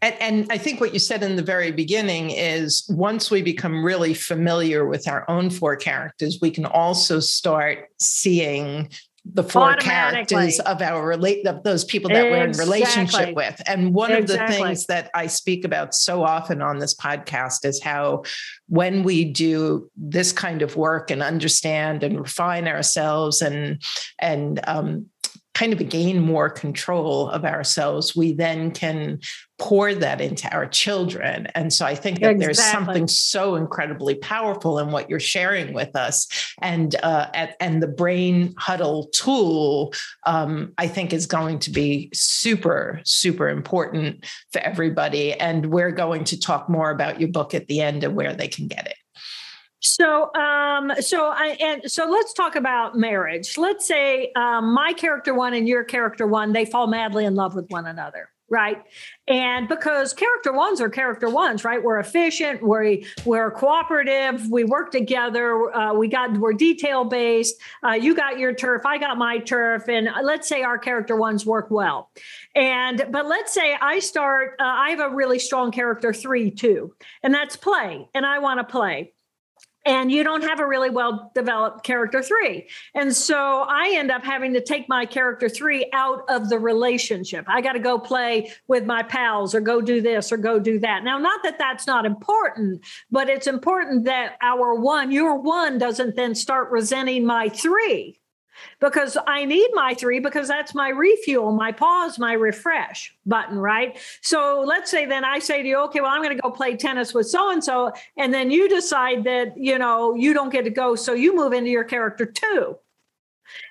and, and, I think what you said in the very beginning is once we become really familiar with our own four characters, we can also start seeing the four characters of our relate of those people that exactly. we're in relationship with. And one exactly. of the things that I speak about so often on this podcast is how when we do this kind of work and understand and refine ourselves and and um, kind of gain more control of ourselves, we then can pour that into our children. And so I think that exactly. there's something so incredibly powerful in what you're sharing with us. And uh, at, and the brain huddle tool, um, I think, is going to be super, super important for everybody. And we're going to talk more about your book at the end and where they can get it. So, um, so I and so let's talk about marriage. Let's say um, my character one and your character one, they fall madly in love with one another right? And because character ones are character ones right? We're efficient we're we're cooperative we work together uh, we got we're detail based uh, you got your turf i got my turf and let's say our character ones work well. And but let's say i start uh, i have a really strong character three too and that's play and i want to play and you don't have a really well developed character three. And so I end up having to take my character three out of the relationship. I got to go play with my pals or go do this or go do that. Now, not that that's not important, but it's important that our one, your one, doesn't then start resenting my three because I need my three because that's my refuel, my pause, my refresh button, right? So let's say then I say to you, okay, well, I'm going to go play tennis with so and so. And then you decide that, you know, you don't get to go. So you move into your character two.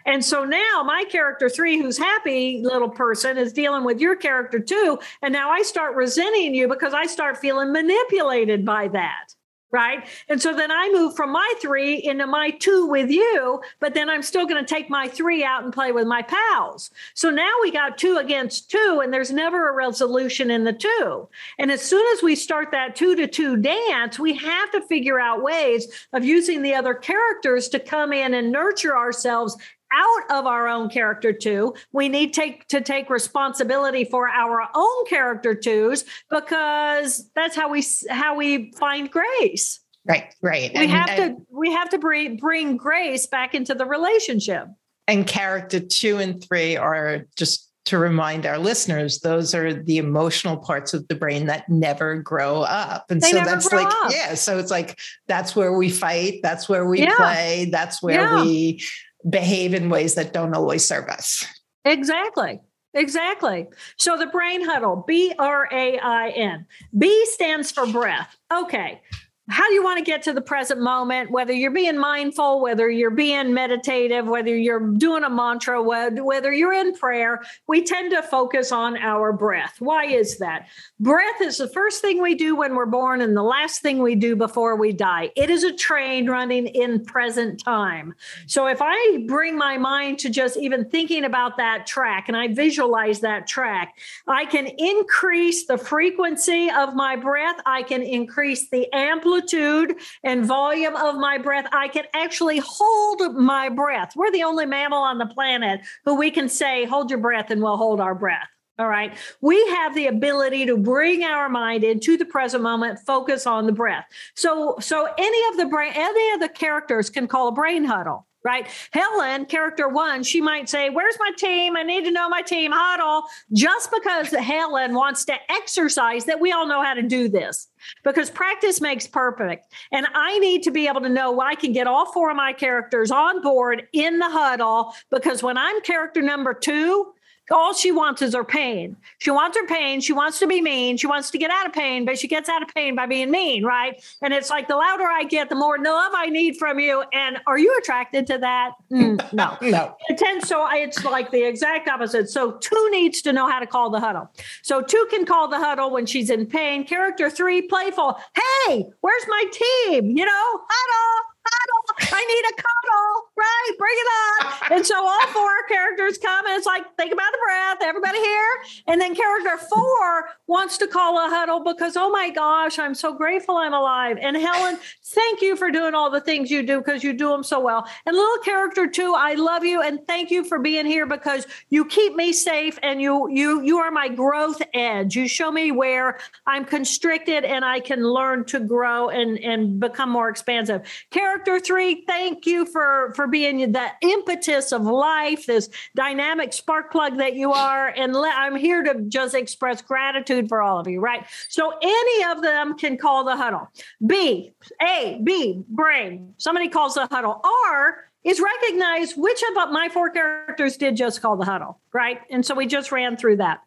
And so now my character three, who's happy little person, is dealing with your character two. And now I start resenting you because I start feeling manipulated by that right? And so then I move from my three into my two with you, but then I'm still going to take my three out and play with my pals. So now we got two against two, and there's never a resolution in the two. And as soon as we start that two to two dance, we have to figure out ways of using the other characters to come in and nurture ourselves out of our own character two. We need take, to take responsibility for our own character twos because that's how we how we find grace. Right, right. We and, have to we have to bring bring grace back into the relationship. And character two and three are just to remind our listeners, those are the emotional parts of the brain that never grow up. And they so that's like, up. yeah. So it's like, that's where we fight. That's where we yeah. play. That's where yeah. we behave in ways that don't always serve us. Exactly. Exactly. So the brain huddle, B R A I N. B stands for breath. Okay how do you want to get to the present moment whether you're being mindful whether you're being meditative whether you're doing a mantra whether you're in prayer we tend to focus on our breath. Why is that? Breath is the first thing we do when we're born and the last thing we do before we die. It is a train running in present time. So if i bring my mind to just even thinking about that track and i visualize that track i can increase the frequency of my breath. I can increase the amplitude amplitude and volume of my breath. I can actually hold my breath. We're the only mammal on the planet who we can say, hold your breath and we'll hold our breath All right. We have the ability to bring our mind into the present moment, focus on the breath. So, so any of the brain, any of the characters can call a brain huddle right? Helen, character one, she might say, Where's my team? I need to know my team huddle. Just because Helen wants to exercise, that we all know how to do this because practice makes perfect. And I need to be able to know I can get all four of my characters on board in the huddle because when I'm character number two, all she wants is her pain. She wants her pain. She wants to be mean. She wants to get out of pain, but she gets out of pain by being mean, right? And it's like the louder I get, the more love I need from you. And are you attracted to that? Mm, no, no. It tends so it's like the exact opposite. So two needs to know how to call the huddle. So two can call the huddle when she's in pain. Character three, playful. Hey, where's my team? You know, huddle cuddle. I need a cuddle. Right. Bring it on. And so all four characters come and it's like, think about the breath, everybody here. And then character four wants to call a huddle because, oh my gosh, I'm so grateful I'm alive. And Helen, thank you for doing all the things you do because you do them so well. And little character two, I love you and thank you for being here because you keep me safe and you you you are my growth edge. You show me where I'm constricted and I can learn to grow and and become more expansive. Character character three, thank you for for being the impetus of life, this dynamic spark plug that you are. And let, I'm here to just express gratitude for all of you, right? So any of them can call the huddle. B, A, B, brain. Somebody calls the huddle. R is recognize which of my four characters did just call the huddle, right? And so we just ran through that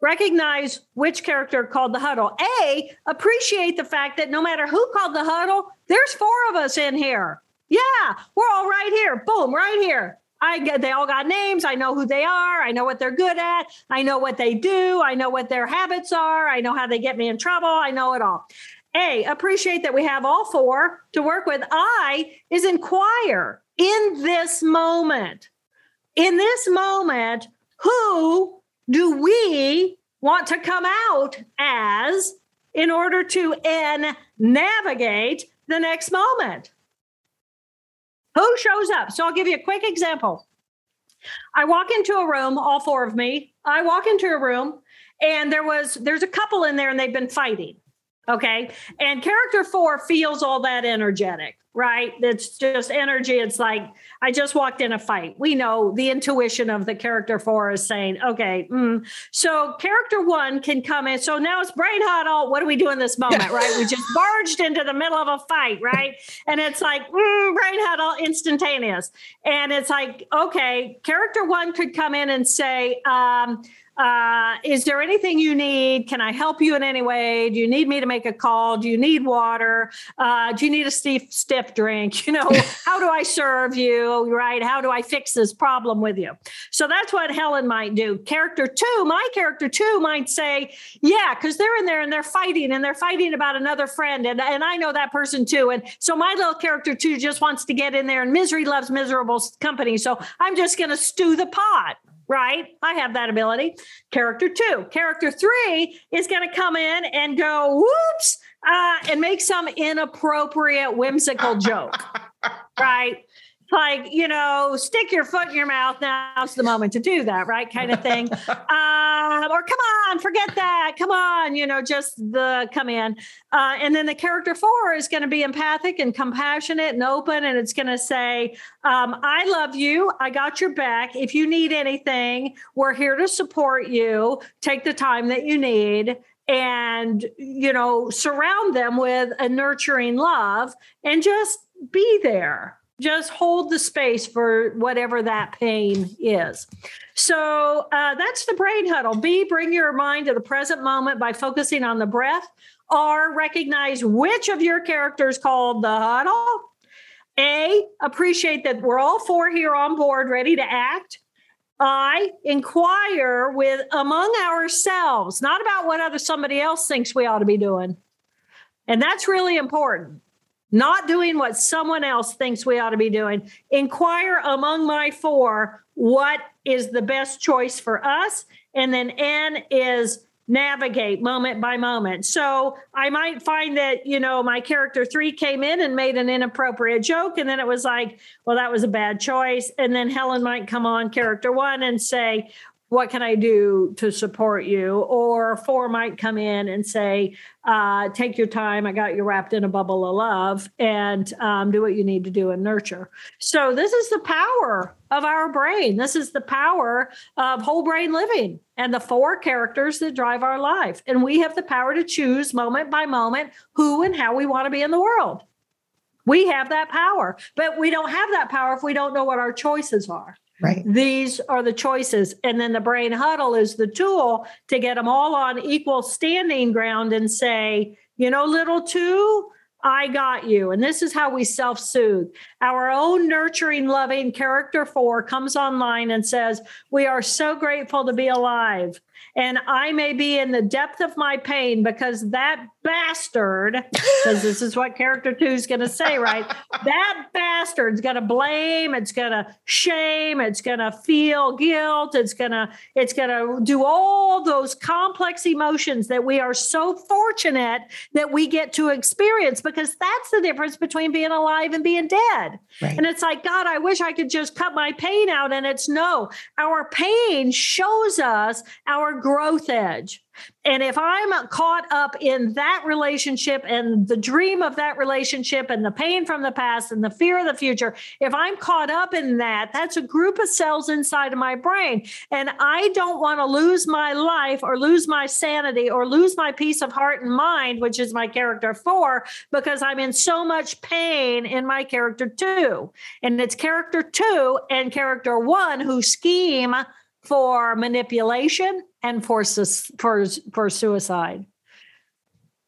recognize which character called the huddle. A, appreciate the fact that no matter who called the huddle, there's four of us in here. Yeah, we're all right here. Boom, right here. I get they all got names. I know who they are. I know what they're good at. I know what they do. I know what their habits are. I know how they get me in trouble. I know it all. A, appreciate that we have all four to work with. I is inquire in this moment. In this moment, who do we want to come out as in order to n navigate the next moment? Who shows up? So I'll give you a quick example. I walk into a room, all four of me. I walk into a room and there was there's a couple in there and they've been fighting. Okay. And character 4 feels all that energetic right? It's just energy. It's like I just walked in a fight. We know the intuition of the character four is saying, okay, mm. so character one can come in. So now it's brain huddle. What do we do in this moment, right? We just barged into the middle of a fight, right? And it's like mm, brain huddle, instantaneous. And it's like, okay, character one could come in and say, um, uh, is there anything you need? Can I help you in any way? Do you need me to make a call? Do you need water? Uh, do you need a stiff, stiff drink? You know, how do I serve you? Right? How do I fix this problem with you? So that's what Helen might do. Character two, my character two might say, yeah, because they're in there and they're fighting and they're fighting about another friend. And, and I know that person too. And so my little character two just wants to get in there and misery loves miserable company. So I'm just going to stew the pot right? I have that ability. Character two. Character three is going to come in and go, whoops, uh, and make some inappropriate, whimsical joke, right? Like you know stick your foot in your mouth now's the moment to do that right kind of thing. Um, or come on forget that come on you know just the come in. Uh, and then the character four is going to be empathic and compassionate and open and it's going to say um, i love you i got your back if you need anything we're here to support you take the time that you need and you know surround them with a nurturing love and just be there just hold the space for whatever that pain is. So uh, that's the brain huddle. B, bring your mind to the present moment by focusing on the breath. R, recognize which of your characters called the huddle. A, appreciate that we're all four here on board, ready to act. I inquire with among ourselves, not about what other somebody else thinks we ought to be doing. And that's really important not doing what someone else thinks we ought to be doing. Inquire among my four what is the best choice for us. And then N is navigate moment by moment. So I might find that, you know, my character three came in and made an inappropriate joke. And then it was like, well, that was a bad choice. And then Helen might come on character one and say, what can I do to support you? Or four might come in and say, uh, take your time. I got you wrapped in a bubble of love and um, do what you need to do and nurture. So, this is the power of our brain. This is the power of whole brain living and the four characters that drive our life. And we have the power to choose moment by moment who and how we want to be in the world. We have that power, but we don't have that power if we don't know what our choices are. Right. These are the choices. And then the brain huddle is the tool to get them all on equal standing ground and say, you know, little two, I got you. And this is how we self soothe. Our own nurturing, loving character four comes online and says, We are so grateful to be alive. And I may be in the depth of my pain because that bastard, because this is what character two is going to say, right? that bastard's going to blame, it's going to shame, it's going to feel guilt, it's going to it's going to do all those complex emotions that we are so fortunate that we get to experience because that's the difference between being alive and being dead. Right. And it's like, God, I wish I could just cut my pain out. And it's no, our pain shows us our growth edge. And if I'm caught up in that relationship and the dream of that relationship and the pain from the past and the fear of the future, if I'm caught up in that, that's a group of cells inside of my brain. And I don't want to lose my life or lose my sanity or lose my peace of heart and mind, which is my character four, because I'm in so much pain in my character two. And it's character two and character one who scheme for manipulation and for, for, for suicide.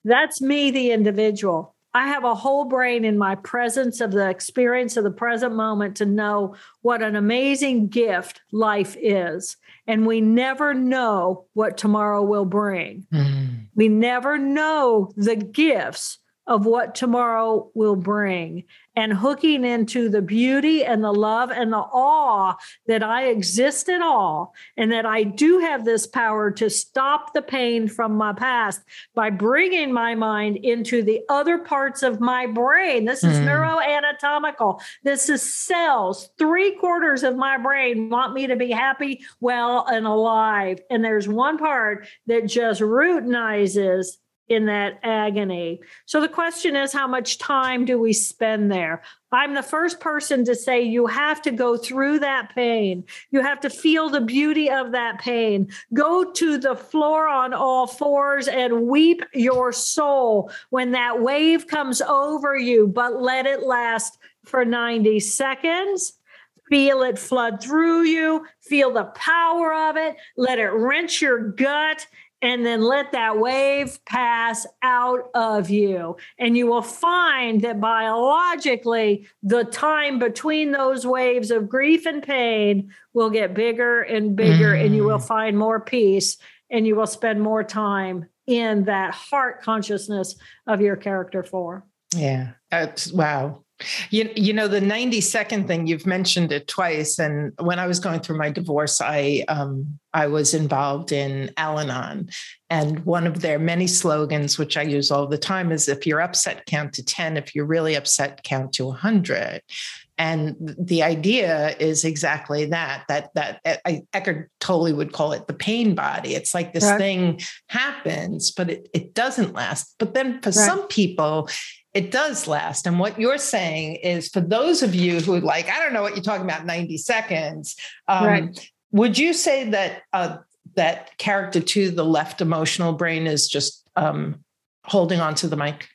That's me, the individual. I have a whole brain in my presence of the experience of the present moment to know what an amazing gift life is. And we never know what tomorrow will bring. Mm. We never know the gifts of what tomorrow will bring and hooking into the beauty and the love and the awe that I exist at all and that I do have this power to stop the pain from my past by bringing my mind into the other parts of my brain. This is mm. neuroanatomical. This is cells. Three quarters of my brain want me to be happy, well, and alive. And there's one part that just routinizes in that agony. So the question is how much time do we spend there? I'm the first person to say you have to go through that pain. You have to feel the beauty of that pain. Go to the floor on all fours and weep your soul when that wave comes over you, but let it last for 90 seconds feel it flood through you, feel the power of it, let it wrench your gut, and then let that wave pass out of you. And you will find that biologically, the time between those waves of grief and pain will get bigger and bigger, mm. and you will mm. find more peace and you will spend more time in that heart consciousness of your character four. Yeah. That's wow. You, you know the 90 second thing you've mentioned it twice and when i was going through my divorce i um, i was involved in al-anon. And one of their many slogans which i use all the time is if you're upset count to 10 if you're really upset count to 100 and the idea is exactly that that that I, Eckhart Tolle would call it the pain body. It's like this right. thing happens but it, it doesn't last. But then for right. some people it does last. And what you're saying is for those of you who like, I don't know what you're talking about, 90 seconds. Um, right. Would you say that uh, that character two the left emotional brain is just um, holding on to the mic?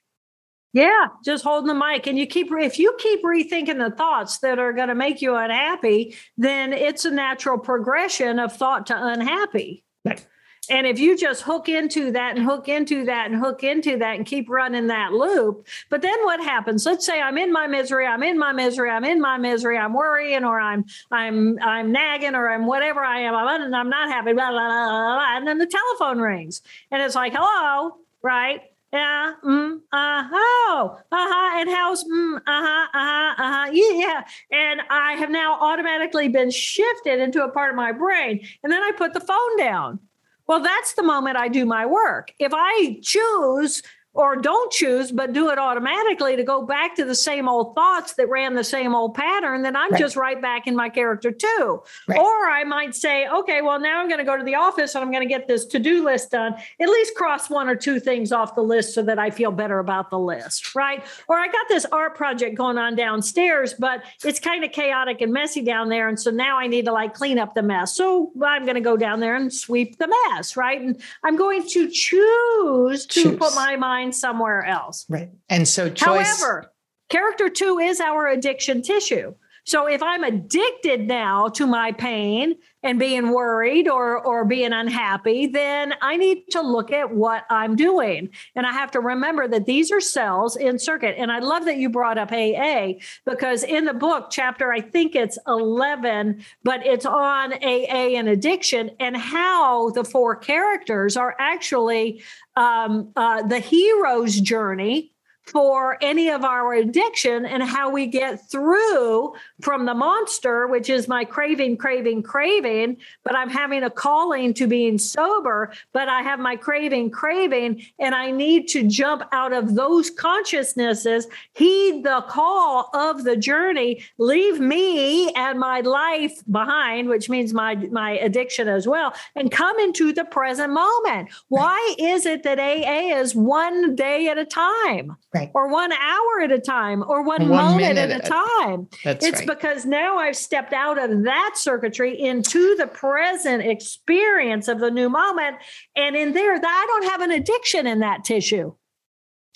Yeah, just holding the mic. And you keep, if you keep rethinking the thoughts that are going to make you unhappy, then it's a natural progression of thought to unhappy. Right. And if you just hook into that and hook into that and hook into that and keep running that loop, but then what happens? Let's say I'm in my misery, I'm in my misery, I'm in my misery, I'm worrying or I'm I'm I'm nagging or I'm whatever I am, I'm, I'm not happy, blah, blah, blah, blah, and then the telephone rings and it's like, hello, right? Yeah, mm, uh, oh, uh-huh, and how's, mm, uh-huh, uh-huh, uh-huh, yeah. And I have now automatically been shifted into a part of my brain. And then I put the phone down well, that's the moment I do my work. If I choose or don't choose, but do it automatically to go back to the same old thoughts that ran the same old pattern, then I'm right. just right back in my character two. Right. Or I might say, okay, well, now I'm going to go to the office and I'm going to get this to do list done. At least cross one or two things off the list so that I feel better about the list, right? Or I got this art project going on downstairs, but it's kind of chaotic and messy down there. And so now I need to like clean up the mess. So I'm going to go down there and sweep the mess, right? And I'm going to choose to choose. put my mind find somewhere else. Right. And so choice. However, character two is our addiction tissue. So if I'm addicted now to my pain and being worried or or being unhappy, then I need to look at what I'm doing. And I have to remember that these are cells in circuit. And I love that you brought up AA because in the book chapter I think it's 11, but it's on AA and addiction and how the four characters are actually um, uh, the hero's journey for any of our addiction and how we get through from the monster, which is my craving, craving, craving, but I'm having a calling to being sober, but I have my craving, craving, and I need to jump out of those consciousnesses, heed the call of the journey, leave me and my life behind, which means my, my addiction as well, and come into the present moment. Why is it that AA is one day at a time? Right. or one hour at a time or one, one moment at a time. That's it's right. because now I've stepped out of that circuitry into the present experience of the new moment. And in there, I don't have an addiction in that tissue.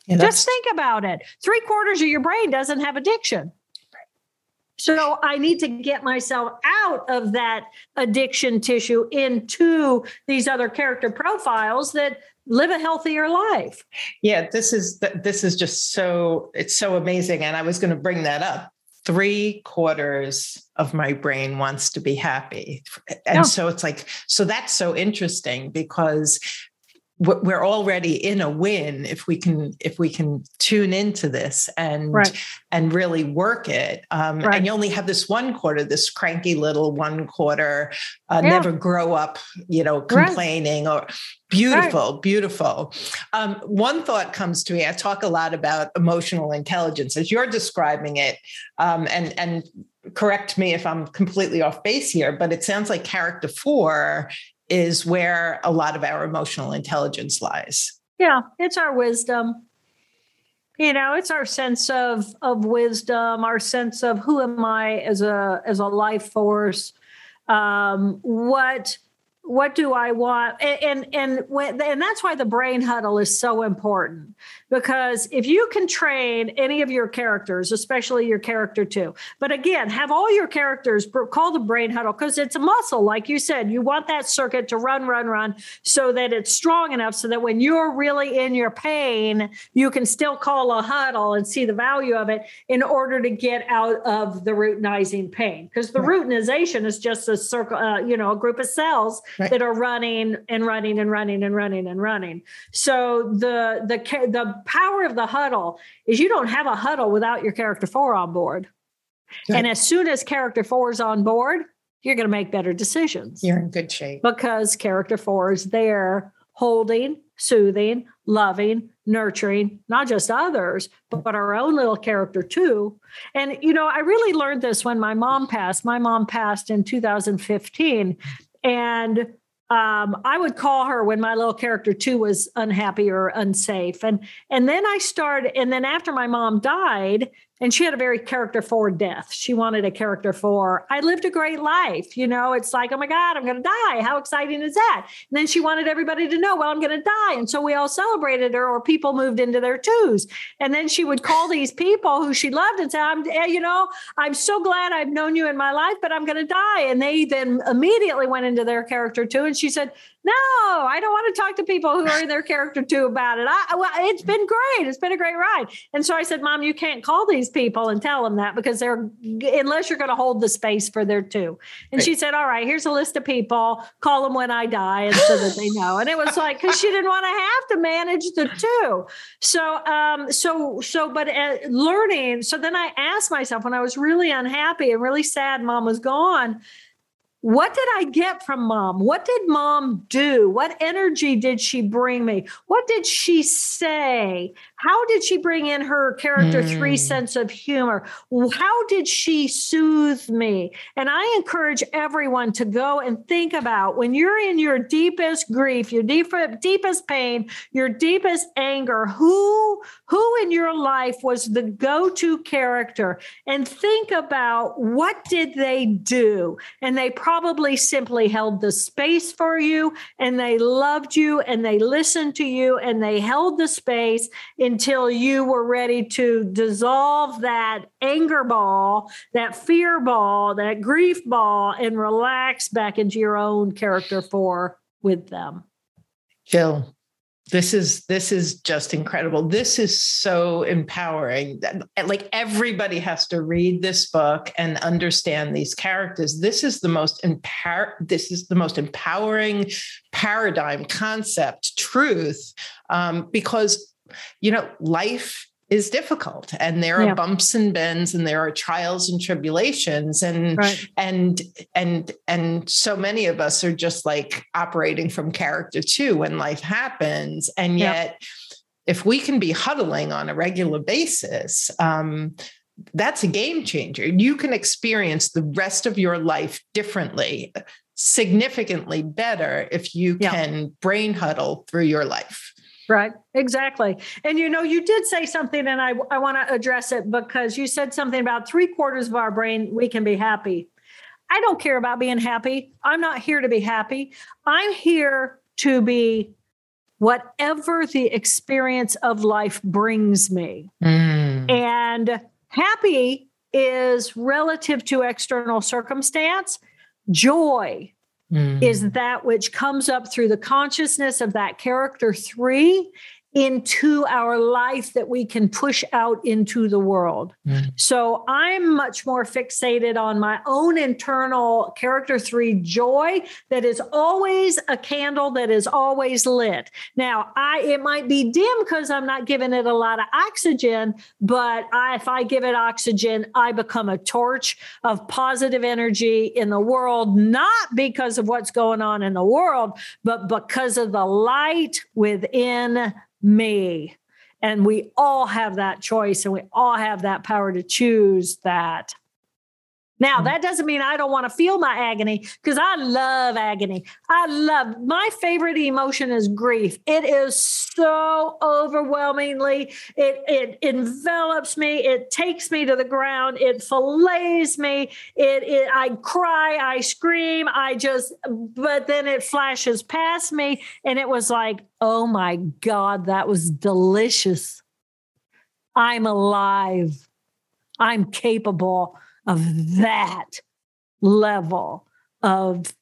Yeah, Just think about it. Three quarters of your brain doesn't have addiction. So I need to get myself out of that addiction tissue into these other character profiles that live a healthier life. Yeah, this is this is just so it's so amazing and I was going to bring that up. 3 quarters of my brain wants to be happy. And yeah. so it's like so that's so interesting because we're already in a win if we can if we can tune into this and right. and really work it um, right. and you only have this one quarter this cranky little one quarter uh, yeah. never grow up you know complaining right. or beautiful beautiful um, one thought comes to me i talk a lot about emotional intelligence as you're describing it um, and and correct me if i'm completely off base here but it sounds like character four is where a lot of our emotional intelligence lies. Yeah, it's our wisdom. You know, it's our sense of of wisdom, our sense of who am I as a as a life force. Um, what what do I want? And and and, when, and that's why the brain huddle is so important because if you can train any of your characters, especially your character two, but again, have all your characters call the brain huddle because it's a muscle, like you said. You want that circuit to run, run, run so that it's strong enough so that when you're really in your pain, you can still call a huddle and see the value of it in order to get out of the routinizing pain. Because the right. routinization is just a circle, uh, you know, a group of cells right. that are running and running and running and running and running. So the the the power of the huddle is you don't have a huddle without your character four on board. And as soon as character four is on board, you're going to make better decisions. You're in good shape. Because character four is there holding, soothing, loving, nurturing, not just others, but our own little character two. And, you know, I really learned this when my mom passed. My mom passed in 2015. And um, I would call her when my little character two was unhappy or unsafe, and and then I started, and then after my mom died, and she had a very character forward death. She wanted a character four, I lived a great life. You know, it's like, oh my God, I'm going to die. How exciting is that? And then she wanted everybody to know, well, I'm going to die. And so we all celebrated her, or people moved into their twos. And then she would call these people who she loved and say, I'm, eh, you know, I'm so glad I've known you in my life, but I'm going to die. And they then immediately went into their character two. And she said, no, I don't want to talk to people who are in their character two about it. I, well, it's been great. It's been a great ride. And so I said, Mom, you can't call these people and tell them that because they're, unless you're going to hold the space for their two. And right. she said, All right, here's a list of people. Call them when I die, and so that they know. And it was like, because she didn't want to have to manage the two. So, um, so, so, but uh, learning. So then I asked myself when I was really unhappy and really sad, Mom was gone what did I get from mom? What did mom do? What energy did she bring me? What did she say? How did she bring in her character mm. three sense of humor? How did she soothe me? And I encourage everyone to go and think about when you're in your deepest grief, your deep, deepest pain, your deepest anger, who who in your life was the go-to character and think about what did they do? And they probably simply held the space for you and they loved you and they listened to you and they held the space until you were ready to dissolve that anger ball, that fear ball, that grief ball, and relax back into your own character four with them. Jill, this is this is just incredible this is so empowering like everybody has to read this book and understand these characters this is the most empower this is the most empowering paradigm concept truth um, because you know life is difficult and there are yeah. bumps and bends and there are trials and tribulations and right. and and and so many of us are just like operating from character two when life happens and yet yeah. if we can be huddling on a regular basis um, that's a game changer you can experience the rest of your life differently significantly better if you yeah. can brain huddle through your life Right, exactly. And you know, you did say something, and I, I want to address it because you said something about three quarters of our brain, we can be happy. I don't care about being happy. I'm not here to be happy. I'm here to be whatever the experience of life brings me. Mm. And happy is relative to external circumstance. Joy mm. is that which comes up through the consciousness of that character three into our life that we can push out into the world. Mm. So I'm much more fixated on my own internal character three joy that is always a candle that is always lit. Now, I it might be dim because I'm not giving it a lot of oxygen, but I, if I give it oxygen, I become a torch of positive energy in the world, not because of what's going on in the world, but because of the light within me. And we all have that choice and we all have that power to choose that. Now, mm. that doesn't mean I don't want to feel my agony because I love agony. I love my favorite emotion is grief. It is so overwhelmingly, it, it envelops me, it takes me to the ground, it fillets me, it, it I cry, I scream, I just, but then it flashes past me, and it was like, oh my God, that was delicious. I'm alive. I'm capable of that level of,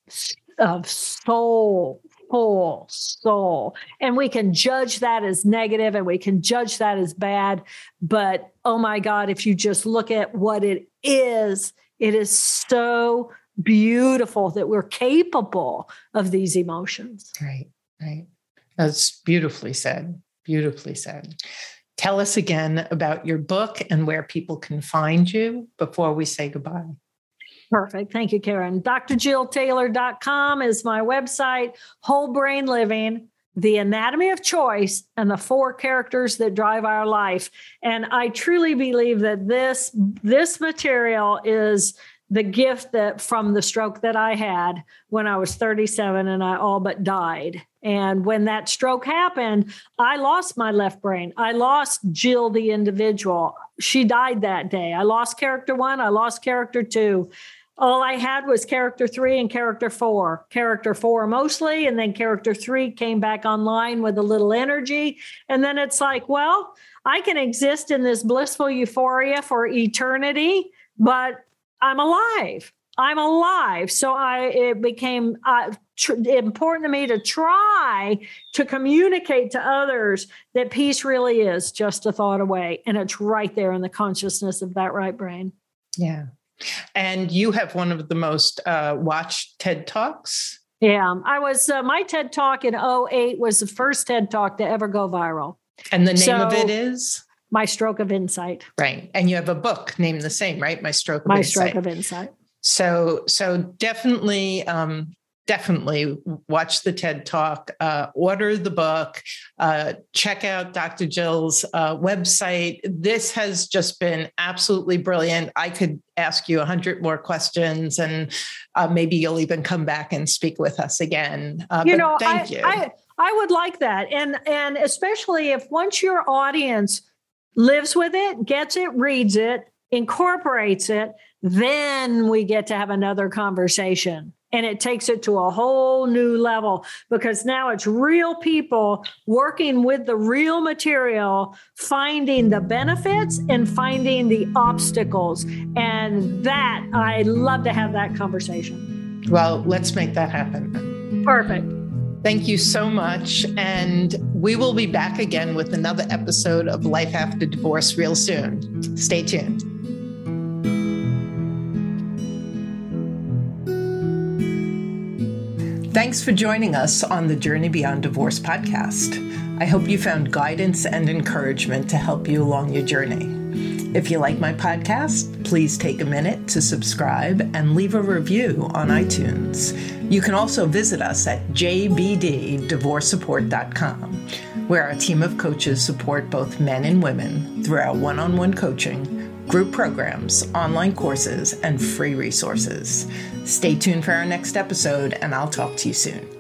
of soul full soul. And we can judge that as negative and we can judge that as bad. But oh my God, if you just look at what it is, it is so beautiful that we're capable of these emotions. Right, right. That's beautifully said. Beautifully said. Tell us again about your book and where people can find you before we say goodbye. Perfect. Thank you, Karen. drjilltaylor.com is my website, Whole Brain Living, The Anatomy of Choice, and the four characters that drive our life. And I truly believe that this, this material is the gift that from the stroke that I had when I was 37 and I all but died. And when that stroke happened, I lost my left brain. I lost Jill, the individual. She died that day. I lost character one, I lost character two. All I had was character three and character four. Character four mostly, and then character three came back online with a little energy. And then it's like, well, I can exist in this blissful euphoria for eternity, but I'm alive. I'm alive. So I it became uh, tr- important to me to try to communicate to others that peace really is just a thought away, and it's right there in the consciousness of that right brain. Yeah, and you have one of the most uh, watched TED talks. Yeah, I was uh, my TED talk in 08 was the first TED talk to ever go viral. And the name so, of it is my stroke of insight. Right. And you have a book named the same, right? My stroke of my insight. stroke of insight. So, so definitely, um, definitely watch the TED Talk, uh, order the book, uh, check out Dr. Jill's uh, website. This has just been absolutely brilliant. I could ask you a hundred more questions, and uh, maybe you'll even come back and speak with us again. Uh, you know, thank I, you. I, I would like that, and and especially if once your audience lives with it, gets it, reads it, incorporates it, then we get to have another conversation. And it takes it to a whole new level because now it's real people working with the real material finding the benefits and finding the obstacles. And that i love to have that conversation. Well let's make that happen. Perfect thank you so much and we will be back again with another episode of life after divorce real soon stay tuned Thanks for joining us on the Journey Beyond Divorce podcast. I hope you found guidance and encouragement to help you along your journey. If you like my podcast, please take a minute to subscribe and leave a review on iTunes. You can also visit us at jbddivorcesupport.com, where our team of coaches support both men and women through our one on one coaching group programs, online courses, and free resources. Stay tuned for our next episode, and I'll talk to you soon.